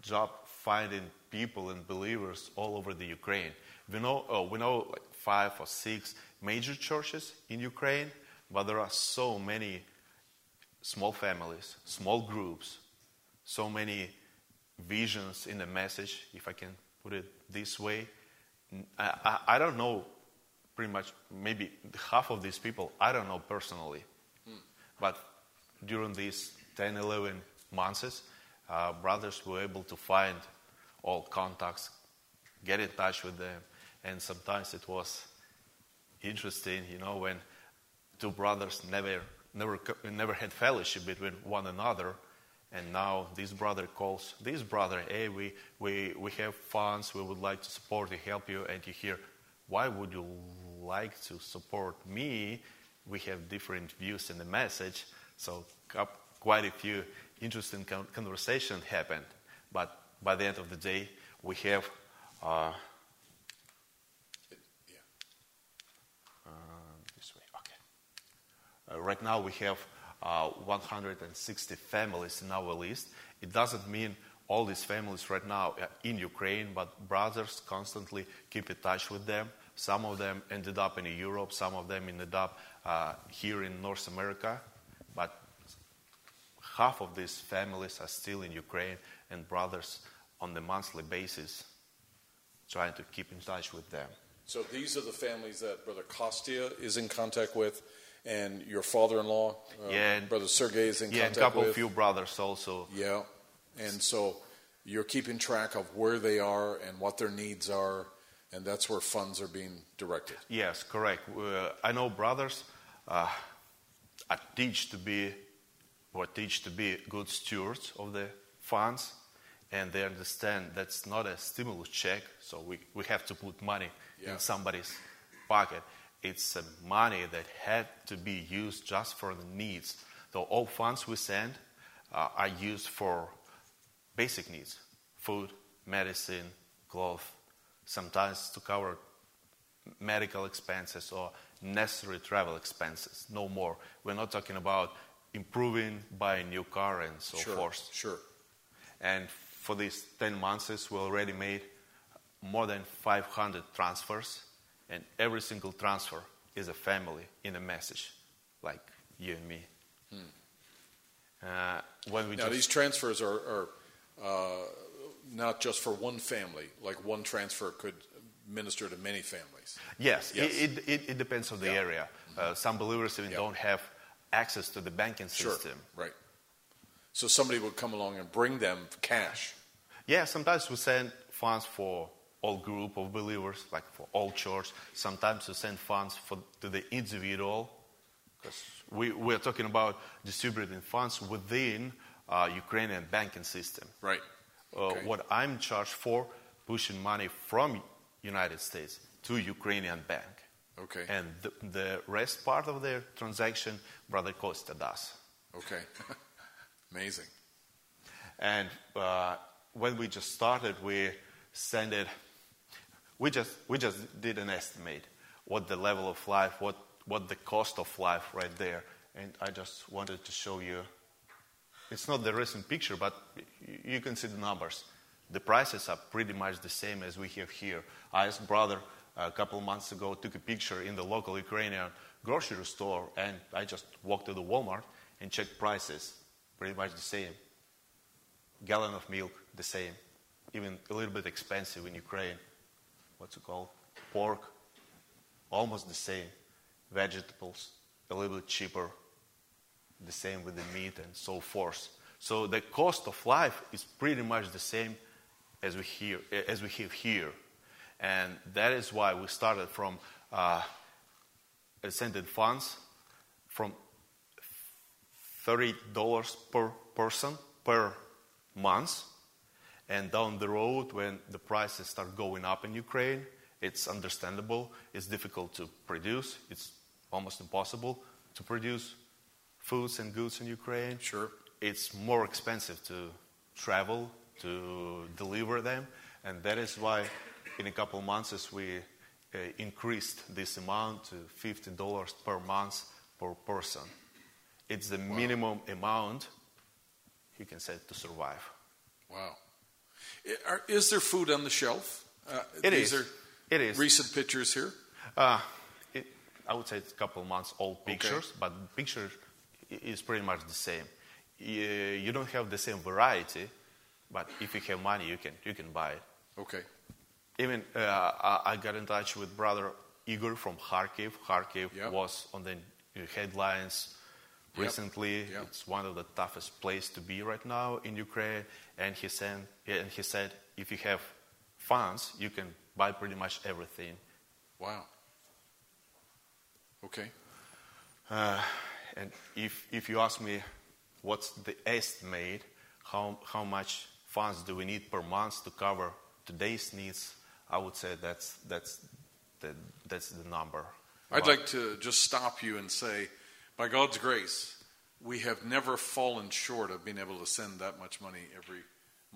job finding people and believers all over the Ukraine. We know uh, we know five or six major churches in Ukraine, but there are so many small families, small groups, so many visions in the message, if I can put it this way. I, I, I don't know pretty much, maybe half of these people, I don't know personally. But during these 10, 11 months, uh, brothers were able to find all contacts, get in touch with them, and sometimes it was interesting, you know, when two brothers never, never, never had fellowship between one another, and now this brother calls this brother, hey, we, we, we have funds, we would like to support you, help you, and you hear, why would you like to support me? We have different views in the message, so quite a few interesting conversations happened. But by the end of the day, we have uh, this way. Okay. Uh, right now we have uh, 160 families in our list. It doesn't mean all these families right now are in Ukraine, but brothers constantly keep in touch with them. Some of them ended up in Europe, some of them ended up uh, here in North America, but half of these families are still in Ukraine, and brothers on the monthly basis trying to keep in touch with them. So these are the families that Brother Kostya is in contact with, and your father-in-law, uh, Yeah, and- Brother Sergey, is in Yeah, and a couple with. few brothers also. Yeah, and so you're keeping track of where they are and what their needs are, and that's where funds are being directed. Yes, correct. Uh, I know brothers uh, are teach to be or teach to be good stewards of the funds, and they understand that's not a stimulus check, so we, we have to put money Yeah. in somebody's pocket. It's money that had to be used just for the needs. So all funds we send uh, are used for basic needs: food, medicine, clothes, sometimes to cover medical expenses or necessary travel expenses, no more. We're not talking about improving, buying a new car, and so sure, forth. sure. And for these 10 months, we already made more than 500 transfers, and every single transfer is a family in a message, like you and me. Uh, when we Hmm. Now these transfers are, are uh, not just for one family. Like one transfer could minister to many families. Yes, Yes. It, it, it, depends on the Yeah. Mm-hmm. area. Uh, some believers even Yeah. don't have access to the banking system. Sure, system. right. So somebody would come along and bring them cash. Yeah, sometimes we send funds for all group of believers, like for all church. Sometimes we send funds for to the individual, because we, we're talking about distributing funds within uh, Ukrainian banking system. Right. Uh, Okay. What I'm charged for, pushing money from United States to Ukrainian bank. Okay. And the, the rest part of the transaction, Brother Kostya does. Okay. (laughs) Amazing. And uh, when we just started, we sent it. We just we just did an estimate what the level of life, what what the cost of life right there, and I just wanted to show you. It's not the recent picture, but you can see the numbers. The prices are pretty much the same as we have here. I asked brother uh, a couple months ago took a picture in the local Ukrainian grocery store, and I just walked to the Walmart and checked prices. Pretty much the same gallon of milk the same, even a little bit expensive in Ukraine. What's it called? Pork, almost the same. Vegetables, a little bit cheaper. The same with the meat and so forth. So the cost of life is pretty much the same as we here, as we have here, and that is why we started from uh, ascended funds from thirty dollars per person per month, and down the road when the prices start going up in Ukraine It's understandable. It's difficult to produce. It's almost impossible to produce foods and goods in Ukraine. Sure. It's more expensive to travel to deliver them, and that is why, in a couple of months, we uh, increased this amount to fifty dollars per month per person. It's the minimum amount you can say to survive. Wow. Is there food on the shelf? Uh, It these is. Are It is. recent pictures here. Uh, it, I would say it's a couple of months old pictures, but the picture is pretty much the same. You, you don't have the same variety, but if you have money, you can you can buy it. Okay. Even uh, I, I got in touch with brother Igor from Kharkiv. Kharkiv Yep. was on the uh, headlines. Recently. Yep. It's one of the toughest places to be right now in Ukraine. And he said, and he said, if you have funds, you can buy pretty much everything. Wow. Okay. Uh, and if, if you ask me what's the estimate, how, how much funds do we need per month to cover today's needs, I would say that's, that's, the, that's the number. I'd About- like to just stop you and say, by God's grace, we have never fallen short of being able to send that much money every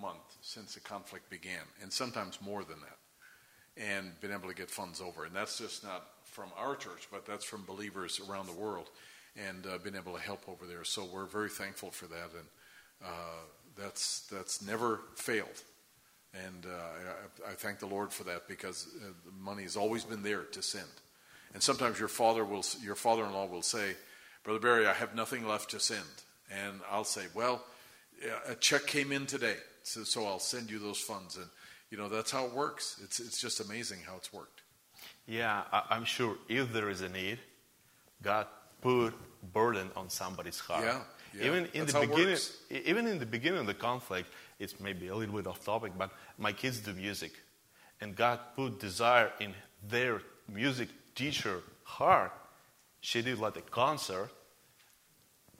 month since the conflict began, and sometimes more than that, and been able to get funds over. And that's just not from our church, but that's from believers around the world, and uh, been able to help over there. So we're very thankful for that, and uh, that's that's never failed. And uh, I, I thank the Lord for that because uh, the money has always been there to send. And sometimes your father will, your father-in-law will say, "Brother Barry, I have nothing left to send," and I'll say, "Well, a check came in today, so, so I'll send you those funds." And you know that's how it works. It's it's just amazing how it's worked. Yeah, I, I'm sure if there is a need, God put burden on somebody's heart. Yeah, yeah, even in that's the beginning, even in the beginning of the conflict, it's maybe a little bit off topic, but my kids do music, and God put desire in their music teacher heart. She did like a concert,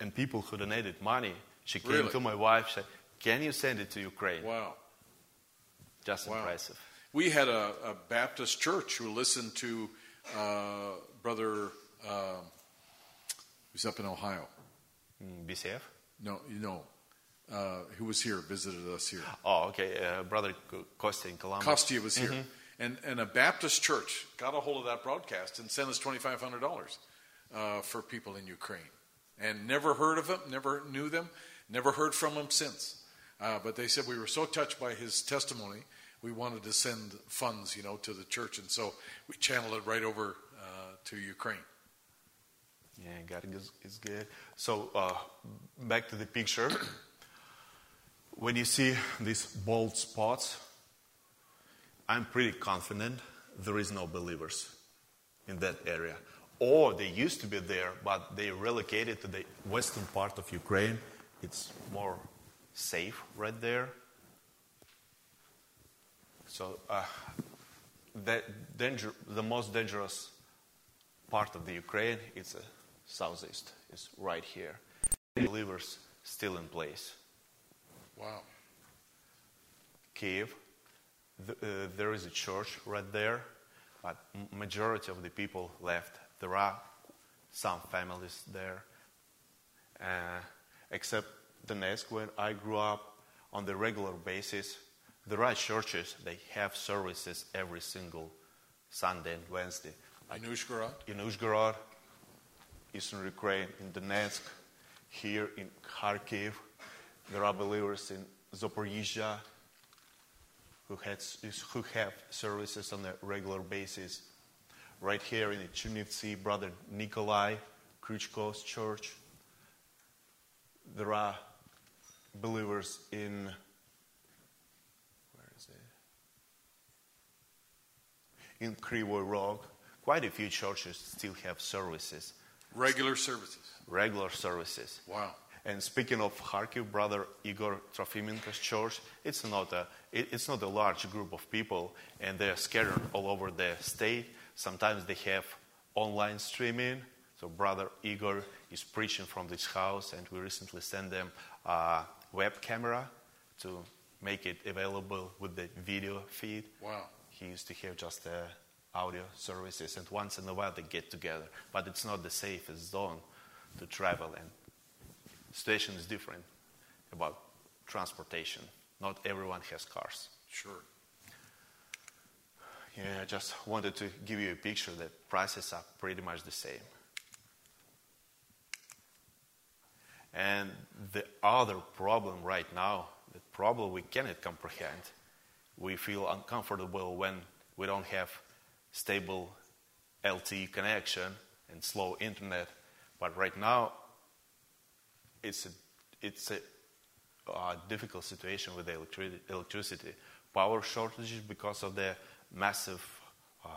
and people who donated money. She came Really? to my wife, said, "Can you send it to Ukraine?" Wow. Just Wow. impressive. We had a, a Baptist church who listened to uh, Brother um who's up in Ohio. Mm, BCF. No, you know, uh, who was here, visited us here. Oh, okay. Uh, brother Kostya in Columbus. Kostya was here. And, and a Baptist church got a hold of that broadcast and sent us $2,500 uh, for people in Ukraine. And never heard of them, never knew them, never heard from them since. Uh, but they said we were so touched by his testimony, we wanted to send funds, you know, to the church. And so we channeled it right over uh, to Ukraine. Yeah, God is good. So uh, back to the picture. (clears throat) when you see these bold spots, I'm pretty confident there is no believers in that area. Or they used to be there, but they relocated to the western part of Ukraine. It's more safe right there. So uh, that danger, the most dangerous part of the Ukraine, it's a southeast. It's right here. Believers still in place. Wow. Kiev, th- uh, there is a church right there, but majority of the people left. There are some families there, uh, except Donetsk, where I grew up on the regular basis. There are churches. They have services every single Sunday and Wednesday. In Uzhgorod? in Uzhgorod, Eastern Ukraine, in Donetsk, here in Kharkiv. There are believers in Zaporizhia who, had, who have services on a regular basis. Right here in Chernivtsi, Brother Nikolai Krychko's church. There are believers in where is it? In Krivoy Rog, quite a few churches still have services, Regular services. regular services. Wow. And speaking of Kharkiv, brother Igor Trofimenko's church, it's not a it, it's not a large group of people, and they're scattered all over the state. Sometimes they have online streaming. So brother Igor is preaching from this house, and we recently sent them a web camera to make it available with the video feed. Wow. He used to have just audio services, and once in a while they get together. But it's not the safest zone to travel, and situation is different about transportation. Not everyone has cars. Sure. Yeah, I just wanted to give you a picture that prices are pretty much the same. And the other problem right now, the problem we cannot comprehend, we feel uncomfortable when we don't have stable LTE connection and slow internet. But right now, it's a, it's a uh, difficult situation with the electri- electricity. Power shortages because of the massive uh,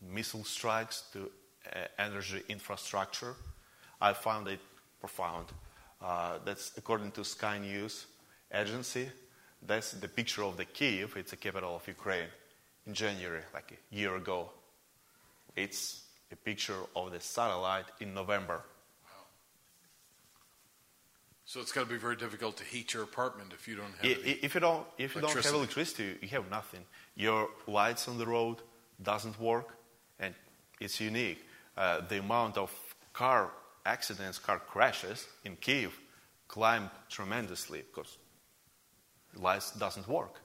missile strikes to uh, energy infrastructure. I found it profound. Uh, that's according to Sky News agency. That's the picture of the Kiev. It's the capital of Ukraine in January, like a year ago. It's a picture of the satellite in November. So it's got to be very difficult to heat your apartment if you don't have. If you don't, if you don't have electricity, you have nothing. Your lights on the road doesn't work, and it's unique. Uh, the amount of car accidents, car crashes in Kiev climbed tremendously because lights doesn't work.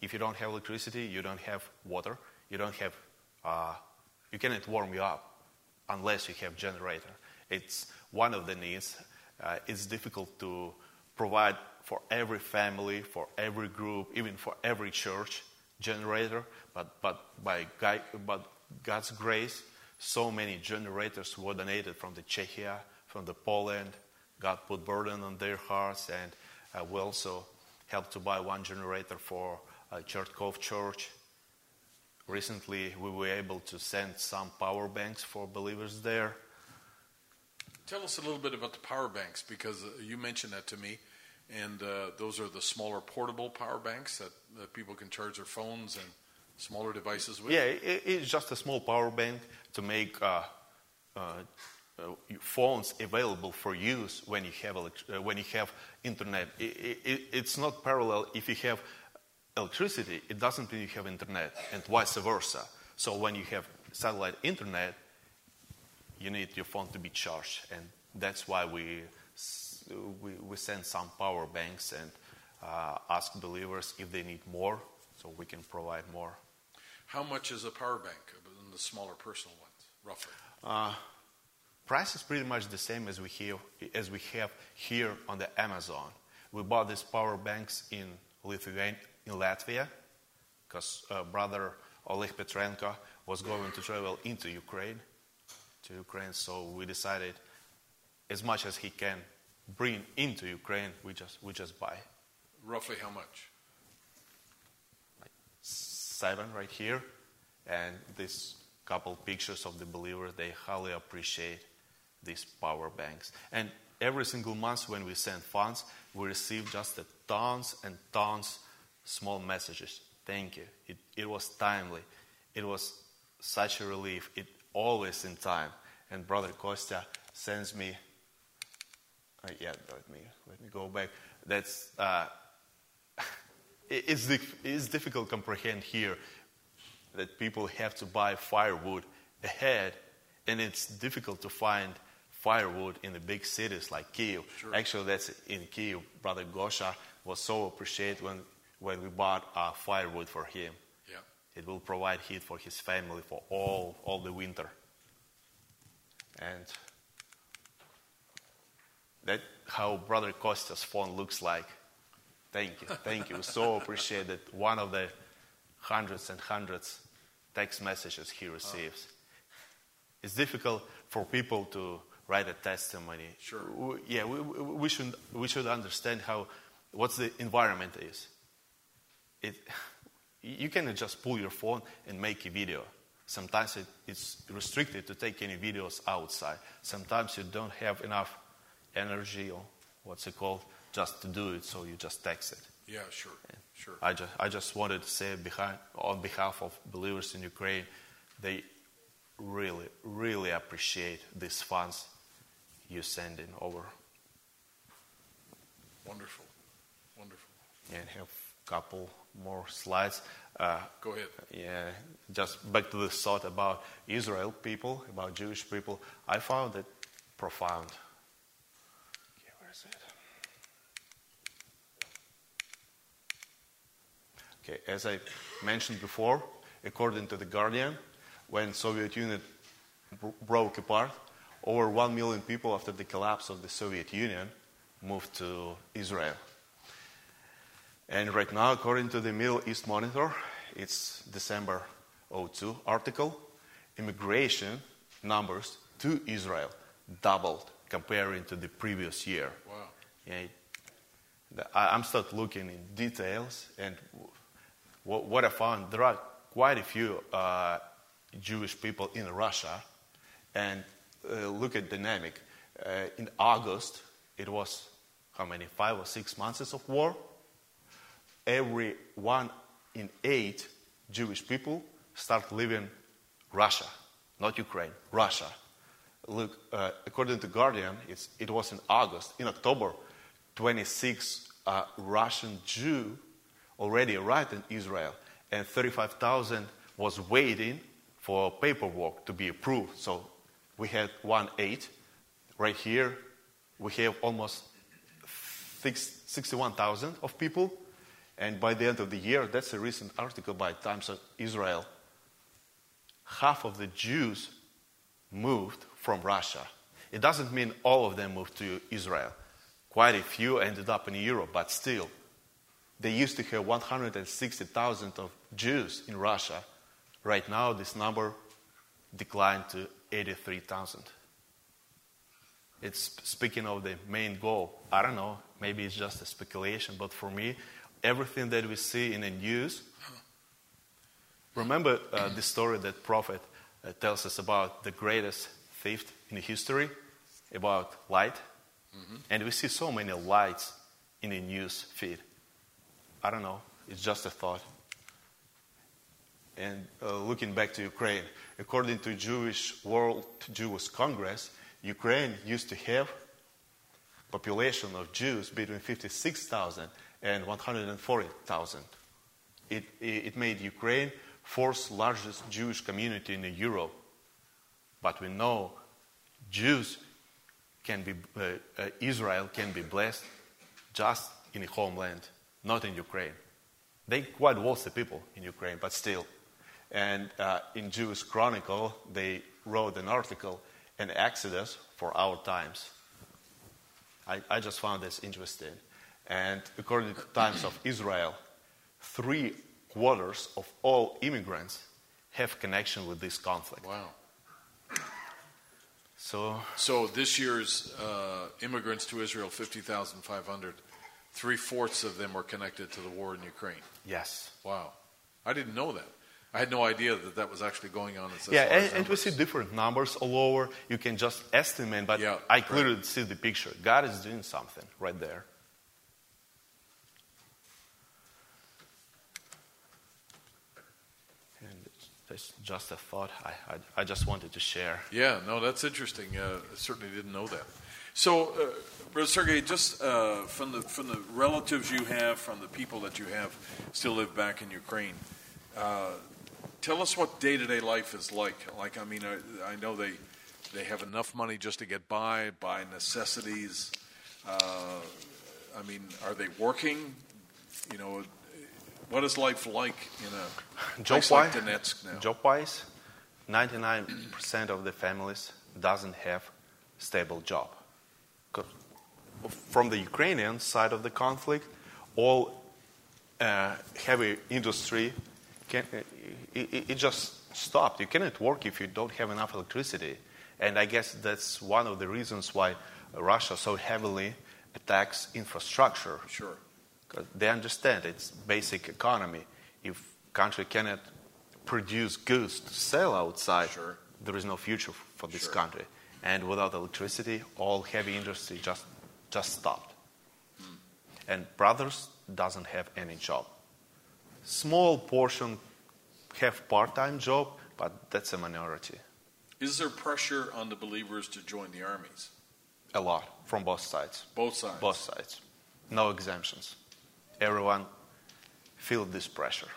If you don't have electricity, you don't have water, you don't have, uh, you cannot warm you up unless you have generator. It's one of the needs. Uh, it's difficult to provide for every family, for every group, even for every church generator. But but by but God's grace, so many generators were donated from the Czechia, from the Poland. God put burden on their hearts, and uh, we also helped to buy one generator for uh, Chertkov Church. Recently, we were able to send some power banks for believers there. Tell us a little bit about the power banks because uh, you mentioned that to me, and uh, those are the smaller portable power banks that, that people can charge their phones and smaller devices with. Yeah, it, it's just a small power bank to make uh, uh, uh, phones available for use when you have elect- uh, when you have internet. I it, it's not parallel. If you have electricity, it doesn't mean you have internet, and vice versa. So when you have satellite internet, you need your phone to be charged, and that's why we we, we send some power banks and uh, ask believers if they need more, so we can provide more. How much is a power bank in the smaller personal ones, roughly? Uh, price is pretty much the same as we have as we have here on the Amazon. We bought these power banks in Lithuania, in Latvia, because uh, brother Oleg Petrenko was going to travel into Ukraine, to Ukraine. So we decided, as much as he can bring into Ukraine, we just we just buy Roughly how much? Like seven right here, and this couple pictures of the believers. They highly appreciate these power banks. And every single month when we send funds, we receive just a tons and tons small messages. Thank you. It, it was timely. It was such a relief. It always in time. And Brother Kostya sends me. Uh, yeah, let me let me go back. That's uh, (laughs) it's, it's difficult to comprehend here that people have to buy firewood ahead, and it's difficult to find firewood in the big cities like Kiev. Actually, that's in Kiev. Brother Gosha was so appreciated when, when we bought uh, firewood for him. Yeah. It will provide heat for his family for all, all the winter. And that how Brother Kostya's phone looks like. Thank you, thank you. So appreciate that. One of the hundreds and hundreds text messages he receives. It's difficult for people to write a testimony. Sure. W- Yeah, we, we we should we should understand how what the environment is. It, you cannot just pull your phone and make a video. Sometimes it, it's restricted to take any videos outside. Sometimes you don't have enough energy or what's it called just to do it, so you just text it. Yeah, sure, sure. I just, I just wanted to say behind, on behalf of believers in Ukraine, they really, really appreciate these funds you sending over Wonderful, wonderful. and have couple more slides. Uh, Go ahead. yeah, just back to the thought about Israel people, about Jewish people. I found it profound. Okay, where is it? Okay, as I mentioned before, according to the Guardian, when Soviet Union bro- broke apart, over 1 million people after the collapse of the Soviet Union moved to Israel. And right now, according to the Middle East Monitor, it's December 02 article, immigration numbers to Israel doubled comparing to the previous year. Wow. Yeah, I'm start looking in details, and what, what I found there are quite a few uh, Jewish people in Russia, and uh, look at the dynamic. Uh, in August, it was how many? Five or six months of war. Every one in eight Jewish people start leaving Russia, not Ukraine, Russia. Look, uh, according to Guardian, it was in August. In October, 26 uh, Russian Jew already arrived in Israel, and 35,000 was waiting for paperwork to be approved. So we had one eight. Right here, we have almost 61,000 of people. And by the end of the year, that's a recent article by Times of Israel, half of the Jews moved from Russia. It doesn't mean all of them moved to Israel. Quite a few ended up in Europe, but still, they used to have 160,000 of Jews in Russia. Right now, this number declined to 83,000. It's speaking of the main goal. I don't know, maybe it's just a speculation, but for me, everything that we see in the news. Remember uh, the (clears throat) story that prophet uh, tells us about the greatest thief in history, about light, and we see so many lights in the news feed. I don't know. It's just a thought. And uh, looking back to Ukraine, according to Jewish World Jewish Congress, Ukraine used to have population of Jews between 56,000 and 140,000. It, it made Ukraine fourth largest Jewish community in Europe. But we know Jews can be, uh, uh, Israel can be blessed just in the homeland, not in Ukraine. They quite wealthy people in Ukraine, but still. And uh, in Jewish Chronicle, they wrote an article, an Exodus for our times. I, I just found this interesting. And according to Times of Israel, three quarters of all immigrants have connection with this conflict. Wow. So So this year's uh, immigrants to Israel, 50,500, three fourths of them were connected to the war in Ukraine. yes, Wow. I didn't know that. I had no idea that that was actually going on. in yeah, and, and we see different numbers all over. You can just estimate, but Yeah, I right. clearly see the picture. God is doing something right there. And that's just a thought I, I, I just wanted to share. Yeah, no, that's interesting. Uh, I certainly didn't know that. So, uh, Brother Sergey, just uh, from the from the relatives you have, from the people that you have still live back in Ukraine, uh, tell us what day to day life is like. Like, I mean, I, I know they they have enough money just to get by, buy necessities. Uh, I mean, are they working? You know, what is life like in a Job place like wise, Donetsk now? job wise, 99% of the families doesn't have stable job. From the Ukrainian side of the conflict, all uh, heavy industry can, it, it- it just stopped. You cannot work if you don't have enough electricity, and I guess that's one of the reasons why Russia so heavily attacks infrastructure. Sure, because they understand it's basic economy. If country cannot produce goods to sell outside, Sure. there is no future for this Sure. country. And without electricity, all heavy industry just just stopped. Hmm. And brothers doesn't have any job. Small portion have part-time job, but that's a minority. Is there pressure on the believers to join the armies? A lot from both sides. Both sides. Both sides. No exemptions. Everyone feel this pressure.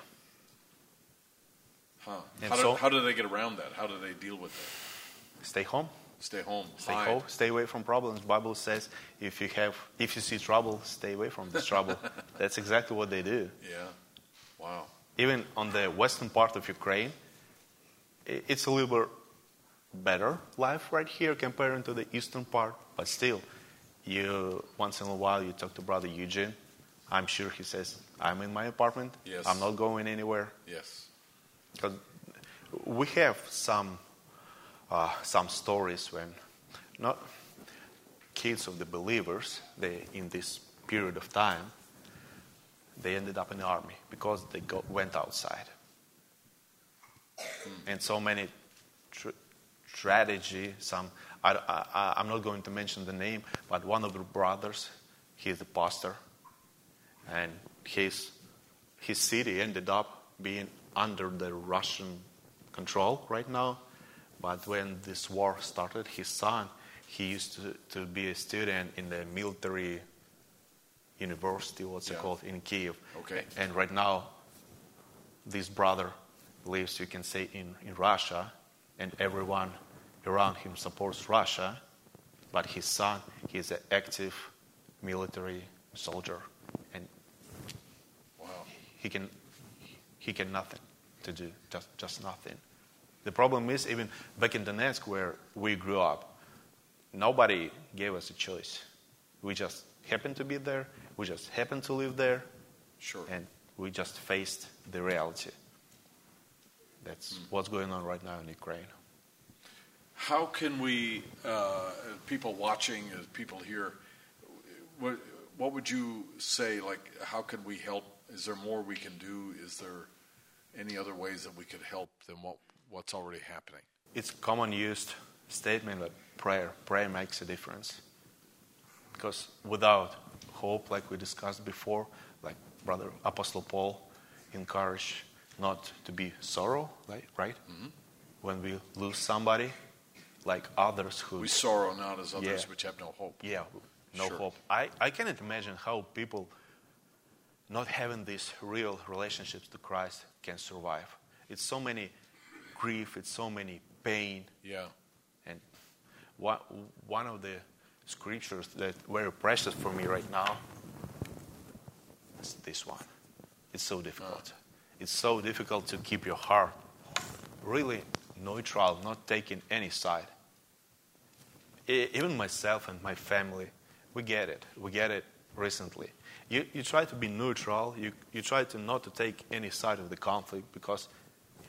Huh. How, do, so- how do they get around that? How do they deal with it? Stay home. Stay home. Stay hide. home. Stay away from problems. Bible says if you have if you see trouble, stay away from this trouble. (laughs) That's exactly what they do. Yeah. Wow. Even on the western part of Ukraine, it's a little bit better life right here compared to the eastern part. But still, you once in a while you talk to Brother Eugene. I'm sure he says, "I'm in my apartment. Yes. I'm not going anywhere." Yes. Because we have some uh, some stories when not kids of the believers they in this period of time they ended up in the army because they go, went outside and so many tr- tragedy some I, I, i'm not going to mention the name but one of the brothers he's a pastor and his his city ended up being under the Russian control right now. But when this war started, his son, he used to, to be a student in the military university, what's it called, in Kiev. Okay. And right now, this brother lives, you can say, in, in Russia, and everyone around him supports Russia. But his son, he's an active military soldier, and Wow. he can he can nothing to do just just nothing the problem is even back in donetsk where we grew up nobody gave us a choice we just happened to be there we just happened to live there Sure. and we just faced the reality that's what's going on right now in ukraine How can we, uh, people watching, uh, people here, what, what would you say? Like, how can we help? Is there more we can do? Is there any other ways that we could help than what, what's already happening? it's common used statement that prayer prayer makes a difference because without hope like we discussed before like brother apostle paul encouraged not to be sorrow like, right mm-hmm. when we lose somebody like others who We sorrow not as others Yeah. which have no hope. yeah no Sure. hope I, I cannot imagine how people not having these real relationships to christ can survive it's so many grief it's so many pain Yeah. and one, one of the scriptures that very precious for me right now is this one. It's so difficult. Uh. It's so difficult to keep your heart really neutral, not taking any side. Even myself and my family, we get it. We get it recently. You, you try to be neutral. You, you try to not to take any side of the conflict because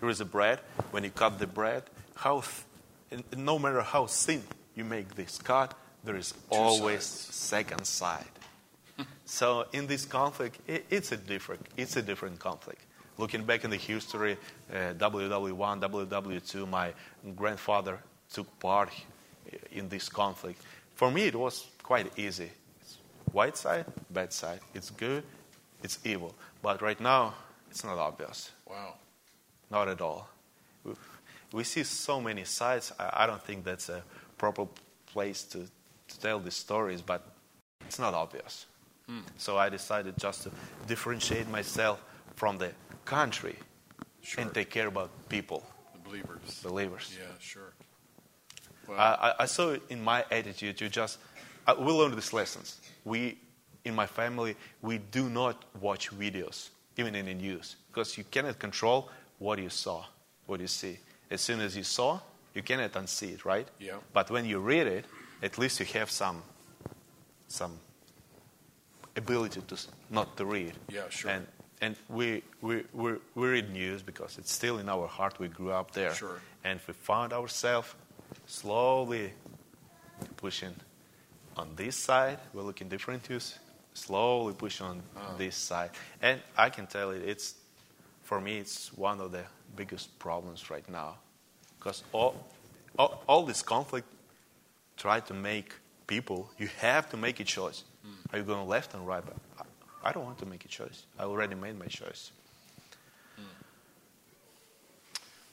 here is a bread. When you cut the bread, how th- no matter how thin you make this cut, there is always second side. (laughs) so in this conflict, it, it's a different it's a different conflict. Looking back in the history, uh, WW1, WW2, my grandfather took part in this conflict. For me, it was quite easy. It's white side, bad side. It's good, it's evil. But right now, it's not obvious. Wow. Not at all. We, see so many sides. I, don't think that's a proper place to, to tell these stories, but it's not obvious. Hmm. So I decided just to differentiate myself from the country Sure. and take care about people, the believers. believers. Yeah, sure. Well, I, I- saw it in my attitude to just, I, we learned these lessons. We, in my family, we do not watch videos, even in the news, because you cannot control what you saw, what you see. As soon as you saw, you cannot unsee it, right? Yeah. But when you read it, at least you have some, some ability to not to read. Yeah, sure. And and we we we, we read news because it's still in our heart. We grew up there. Sure. And we found ourselves slowly pushing on this side. We're looking different news. Slowly pushing on Ah. this side. And I can tell you, it's for me, it's one of the biggest problems right now, because all, all all this conflict try to make people. You have to make a choice. Hmm. Are you going left and right? But I, I don't want to make a choice. I already made my choice.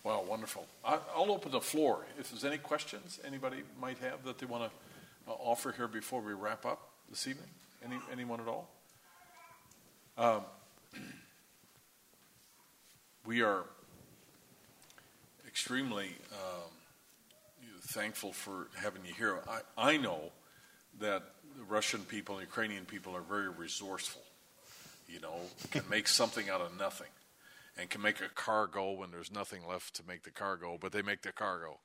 Wow, wonderful. I, I'll open the floor. If there's any questions anybody might have that they want to uh, offer here before we wrap up this evening, any anyone at all? Um, we are extremely um, thankful for having you here. I, I know that the Russian people and Ukrainian people are very resourceful. You know, can make (laughs) something out of nothing, and can make a car go when there's nothing left to make the car go, but they make the car go,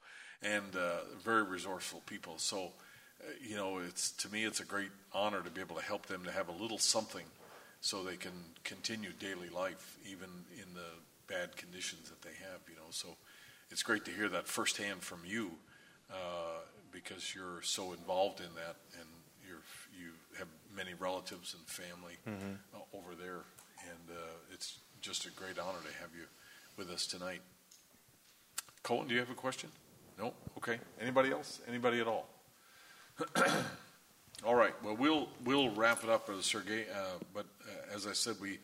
and uh, very resourceful people. So, uh, you know, it's to me it's a great honor to be able to help them to have a little something, so they can continue daily life even in the bad conditions that they have. You know, so it's great to hear that firsthand from you uh, because you're so involved in that and you're you have many relatives and family uh, over there, and uh, it's just a great honor to have you with us tonight. Colin, do you have a question? No. Okay. Anybody else? Anybody at all? (clears throat) all right. Well, we'll we'll wrap it up, Brother Sergey. Uh, but uh, as I said, we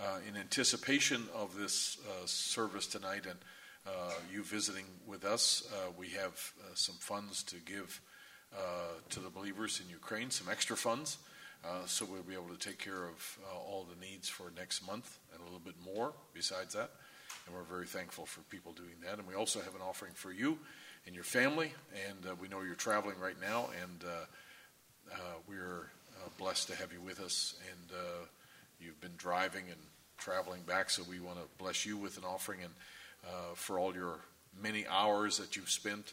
uh, in anticipation of this uh, service tonight and uh, you visiting with us, uh, we have uh, some funds to give to the believers in Ukraine, some extra funds. So we'll be able to take care of all the needs for next month and a little bit more besides that. And we're very thankful for people doing that. And we also have an offering for you and your family. And we know you're traveling right now, and we're blessed to have you with us. And you've been driving and traveling back, so we want to bless you with an offering and uh, for all your many hours that you've spent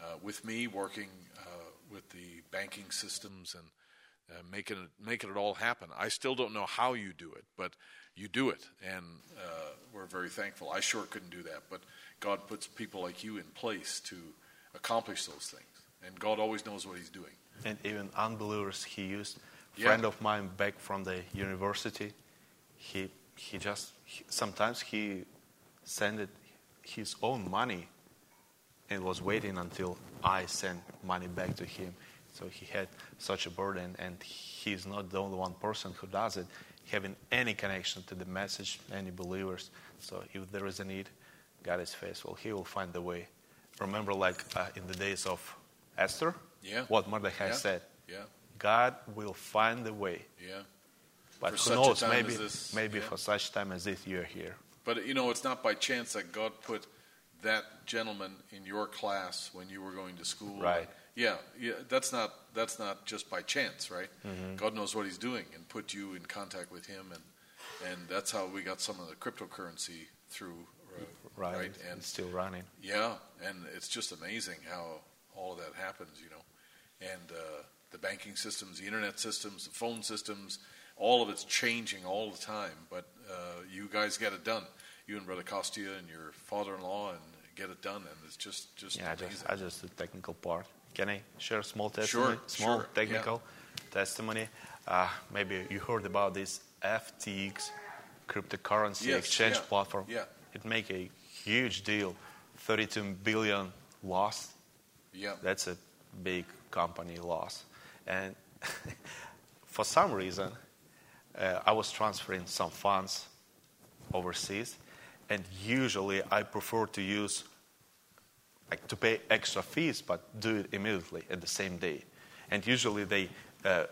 uh, with me working uh, with the banking systems and uh, making it making it all happen. I still don't know how you do it, but you do it, and uh, we're very thankful. I sure couldn't do that, but God puts people like you in place to accomplish those things, and God always knows what He's doing. and even unbelievers he used Yeah. friend of mine back from the university he he just he, sometimes he sent his own money and was waiting until i sent money back to him so he had such a burden and he's not the only one person who does it having any connection to the message any believers so if there is a need god is faithful he will find the way remember like uh, in the days of esther Yeah. what Mordecai Yeah. said. Yeah, God will find a way. yeah. But For who knows, maybe, this, maybe yeah. for such time as this you're here. But you know, it's not by chance that God put that gentleman in your class when you were going to school. Right. Yeah, yeah. That's not that's not just by chance, right? Mm-hmm. God knows what He's doing and put you in contact with Him, and and that's how we got some of the cryptocurrency through. Uh, Right. And it's still running. yeah, and it's just amazing how all of that happens, you know. And uh, the banking systems, the internet systems, the phone systems, all of it's changing all the time. But uh, you guys get it done. You and Brother Kostya and your father-in-law, and get it done. And it's just just Yeah, I amazing. just, I just the technical part. Can I share a small testimony? Sure, small sure, technical testimony. Uh, maybe you heard about this FTX cryptocurrency Yes, exchange yeah, platform. yeah. It make a huge deal. 32 billion lost yeah, That's a big company loss. And (laughs) for some reason, uh, I was transferring some funds overseas, and usually I prefer to use like to pay extra fees, but do it immediately at the same day. And usually they, uh,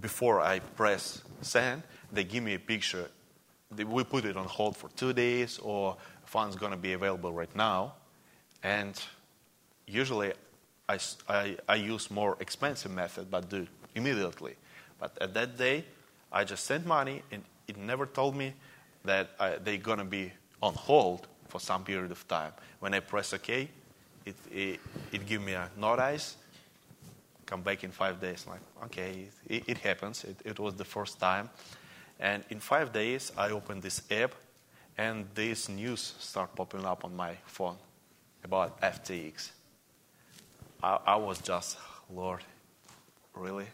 before I press send, they give me a picture. They, we put it on hold for two days, or funds gonna be available right now, and usually I, I- I use more expensive method, but do immediately. But at that day, I just sent money, and it never told me that I, they're gonna be on hold for some period of time. When I press OK, it it, it give me a notice. Come back in five days. Like okay, it, it happens. It, it was the first time, and in five days, I opened this app, and this news start popping up on my phone about FTX. I, I was just, Lord, really?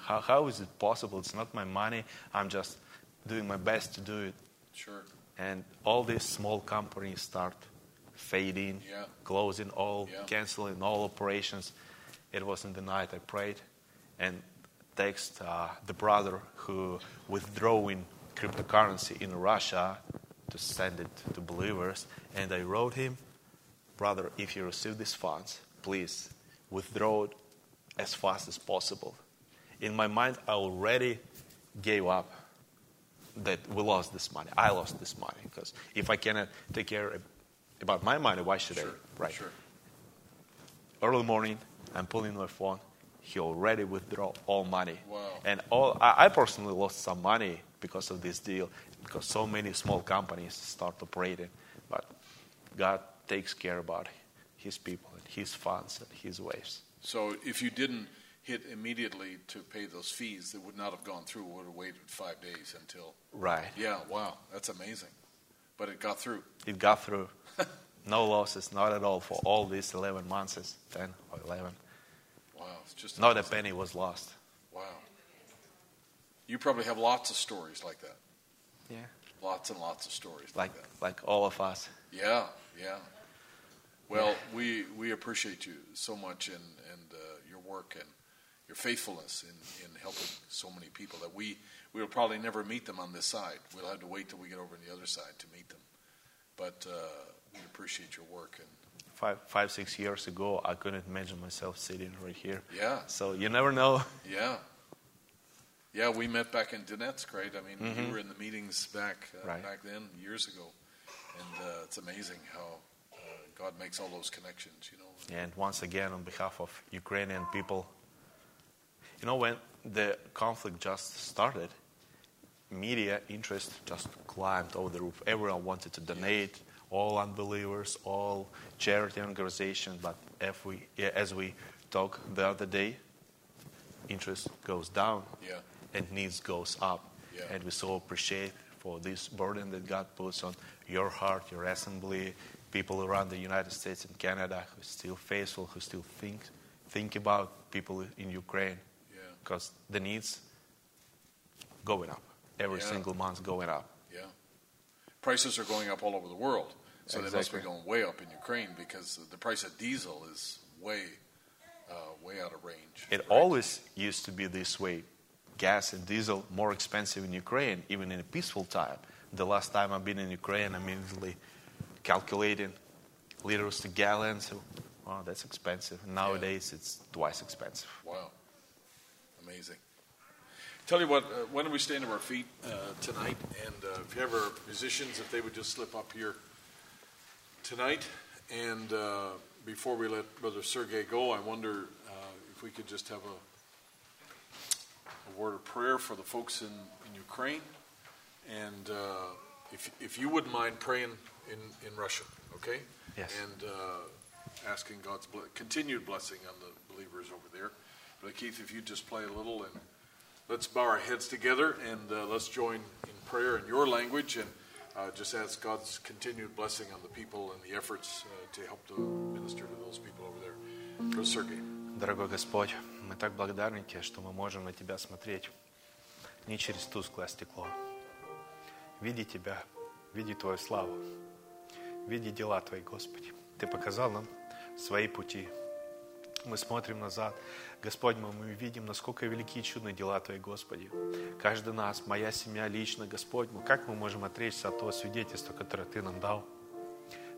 How, how is it possible? It's not my money. I'm just doing my best to do it. sure. And all these small companies start fading, Yeah. closing all, Yeah. canceling all operations. It was in the night I prayed and text uh, the brother who withdrawing cryptocurrency in Russia to send it to believers. And I wrote him, brother, if you receive these funds, please withdraw it as fast as possible. In my mind, I already gave up that we lost this money. I lost this money because if I cannot take care about my money, why should Sure. I? Right. Sure. Early morning, I'm pulling my phone. He already withdraw all money. Wow. And all I, I personally lost some money because of this deal because so many small companies start operating, but God takes care about His people His funds and His ways. So if you didn't hit immediately to pay those fees, that would not have gone through. It would have waited five days until. Right. Yeah. Wow. That's amazing. But it got through. It got through. (laughs) no losses, not at all, for all these 11 months, 10 or 11. Wow. It's just Not a penny was lost. Wow. You probably have lots of stories like that. Yeah. Lots and lots of stories like, Like, that. like all of us. Yeah, yeah. Well, we we appreciate you so much and and uh, your work and your faithfulness in, in helping so many people that we we will probably never meet them on this side. We'll have to wait till we get over on the other side to meet them. But uh, we appreciate your work and Five, five, six years ago, I couldn't imagine myself sitting right here. yeah, So you never know. yeah. Yeah, we met back in Donetsk, right? I mean, you were in the meetings back uh, Mm-hmm. Right. back then, years ago, and uh, it's amazing how God makes all those connections. You know, And once again, on behalf of Ukrainian people, you know, when the conflict just started, media interest just climbed over the roof. Everyone wanted to donate, all unbelievers, all charity organizations. But if we, yeah, as we talked the other day, interest goes down Yeah. and needs goes up. Yeah. And we so appreciate for this burden that God puts on your heart, your assembly, people around the United States and Canada who are still faithful, who still think think about people in Ukraine yeah. because the needs going up every Yeah. single month going up. Yeah. Prices are going up all over the world. So they must be going way up in Ukraine because the price of diesel is way, uh, way out of range. It right? always used to be this way. Gas and diesel more expensive in Ukraine, even in a peaceful time. The last time I've been in Ukraine, I'm immediately calculating liters to gallons. Wow, that's expensive. Nowadays, it's twice expensive. Wow. Amazing. Tell you what, uh, why don't we stand to our feet uh, tonight? And uh, if you have our musicians, if they would just slip up here tonight. And uh, before we let Brother Sergey go, I wonder uh, if we could just have a, a word of prayer for the folks in, in Ukraine. And uh, if, if you wouldn't mind praying in, in Russian, okay? Yes. And uh, asking God's ble- continued blessing on the believers over there. But Keith, if you just play a little and let's bow our heads together and uh, let's join in prayer in your language and uh, just ask God's continued blessing on the people and the efforts uh, to help to minister to those people over there. Brother Sergey. Дорогой Господь, мы так благодарны Тебе, что мы можем на Тебя смотреть не через тусклое стекло. Видеть Тебя, видеть Твою славу, Видеть дела Твои, Господи. Ты показал нам свои пути. Мы смотрим назад. Господь, мы, мы видим, насколько велики и чудные дела Твои, Господи. Каждый нас, моя семья лично, Господь, мы, как мы можем отречься от того свидетельства, которое Ты нам дал?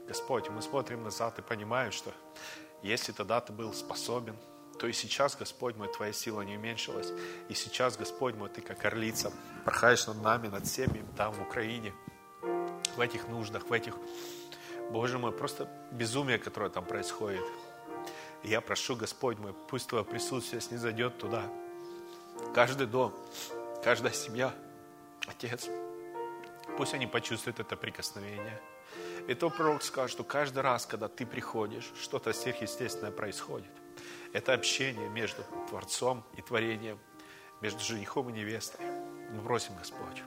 Господь, мы смотрим назад и понимаем, что если тогда Ты был способен, то и сейчас, Господь мой, Твоя сила не уменьшилась. И сейчас, Господь мой, Ты как орлица порхаешь над нами, над всеми там в Украине, в этих нуждах, в этих, Боже мой, просто безумие, которое там происходит. Я прошу, Господь мой, пусть Твое присутствие снизойдет туда. Каждый дом, каждая семья, Отец, пусть они почувствуют это прикосновение. И то пророк скажет, что каждый раз, когда ты приходишь, что-то сверхъестественное происходит. Это общение между Творцом и творением, между женихом и невестой. Мы просим, Господь,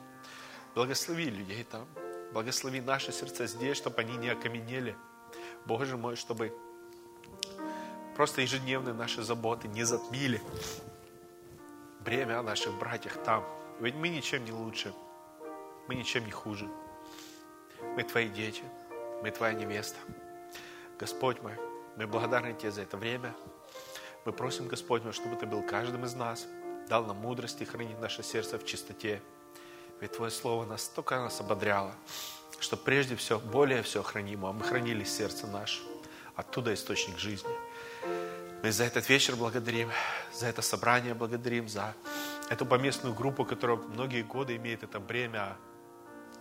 благослови людей там, благослови наши сердца здесь, чтобы они не окаменели. Боже мой, чтобы просто ежедневные наши заботы не затмили бремя о наших братьях там. Ведь мы ничем не лучше, мы ничем не хуже. Мы Твои дети, мы Твоя невеста. Господь мой, мы благодарны Тебе за это время. Мы просим, Господь мой, чтобы Ты был каждым из нас, дал нам мудрость и хранить наше сердце в чистоте. Ведь Твое Слово настолько нас ободряло, что прежде всего, более всего хранимо, а мы хранили сердце наше. Оттуда источник жизни. Мы за этот вечер благодарим, за это собрание благодарим, за эту поместную группу, которая многие годы имеет это бремя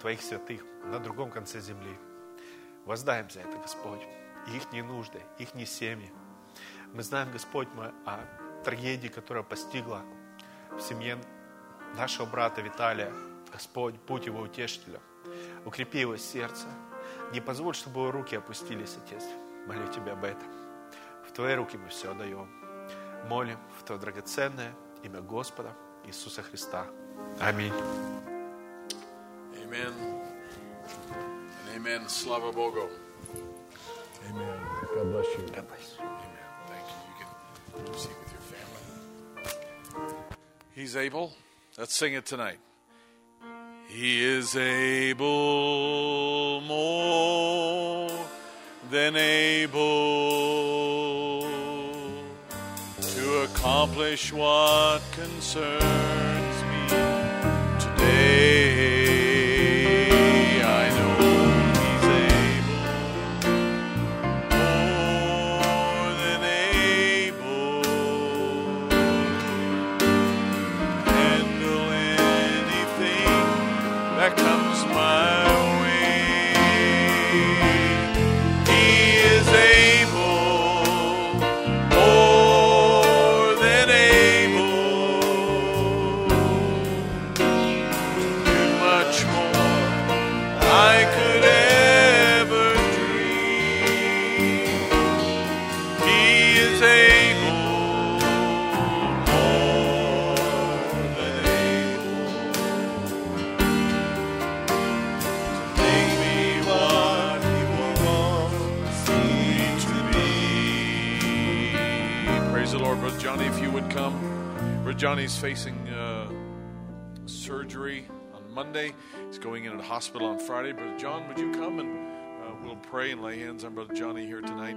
Твоих святых на другом конце земли. Воздаем за это, Господь, их не нужды, их не семьи. Мы знаем, Господь, мы о трагедии, которая постигла в семье нашего брата Виталия. Господь, будь его утешителем. Укрепи его сердце. Не позволь, чтобы его руки опустились, Отец. Молю Тебя об этом. В Твои руки мы все отдаем. Молим в Твое драгоценное имя Господа Иисуса Христа. Аминь. And amen. Slava Bogo. Amen. God bless you. Amen. Thank you. You can proceed with your family. He's able. Let's sing it tonight. He is able, more than able to accomplish what concerns Johnny's facing uh, surgery on Monday. He's going in at hospital on Friday. Brother John, would you come and uh, we'll pray and lay hands on Brother Johnny here tonight,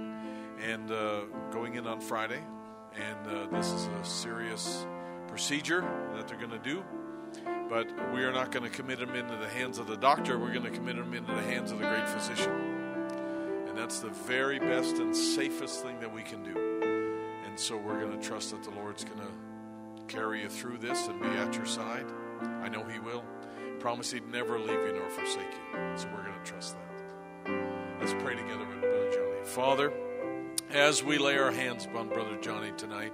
and uh, going in on Friday. And uh, this is a serious procedure that they're going to do. But we are not going to commit him into the hands of the doctor. We're going to commit him into the hands of the great physician. And that's the very best and safest thing that we can do. And so we're going to trust that the Lord's going to carry you through this and be at your side. I know He will. Promise He'd never leave you nor forsake you. So we're going to trust that. Let's pray together with Brother Johnny. Father, as we lay our hands upon Brother Johnny tonight,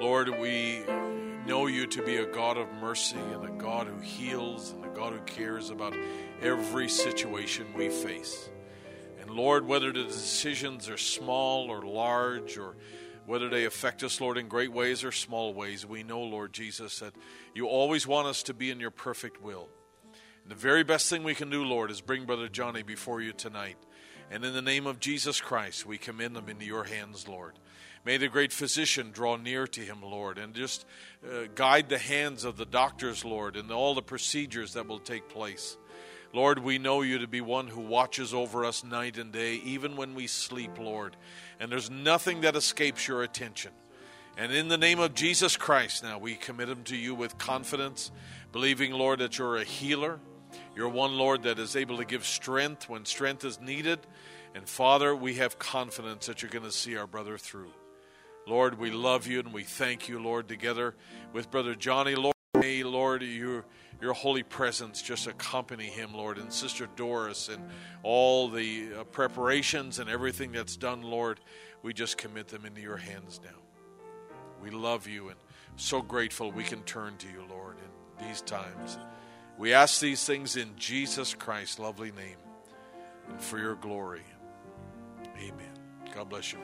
Lord, we know you to be a God of mercy and a God who heals and a God who cares about every situation we face. And Lord, whether the decisions are small or large or whether they affect us, Lord, in great ways or small ways, we know, Lord Jesus, that you always want us to be in your perfect will. And the very best thing we can do, Lord, is bring Brother Johnny before you tonight. And in the name of Jesus Christ, we commend him into your hands, Lord. May the great physician draw near to him, Lord, and just uh, guide the hands of the doctors, Lord, and all the procedures that will take place. Lord, we know you to be one who watches over us night and day, even when we sleep, Lord. And there's nothing that escapes your attention. And in the name of Jesus Christ, now we commit him to you with confidence, believing, Lord, that you're a healer. You're one, Lord, that is able to give strength when strength is needed. And Father, we have confidence that you're going to see our brother through. Lord, we love you and we thank you, Lord, together with Brother Johnny. Lord, may, Lord, your, your holy presence just accompany him, Lord, and Sister Doris and all the uh, preparations and everything that's done, Lord. We just commit them into your hands now. We love you and so grateful we can turn to you, Lord, in these times. We ask these things in Jesus Christ's lovely name and for your glory. Amen. God bless you,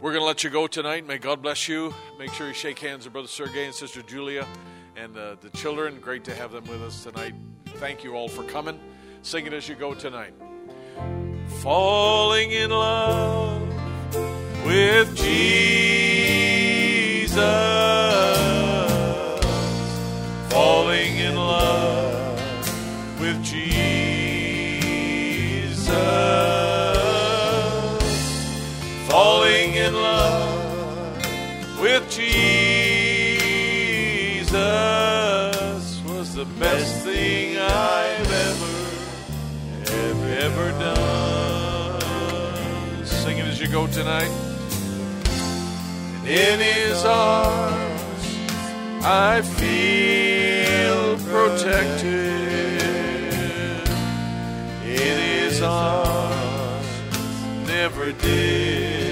We're going to let you go tonight. May God bless you. Make sure you shake hands with Brother Sergey and Sister Julia and uh, the children. Great to have them with us tonight. Thank you all for coming. Sing it as you go tonight. Falling in love with Jesus. Go tonight. And In his arms, I feel protected. In his arms, never disconnected.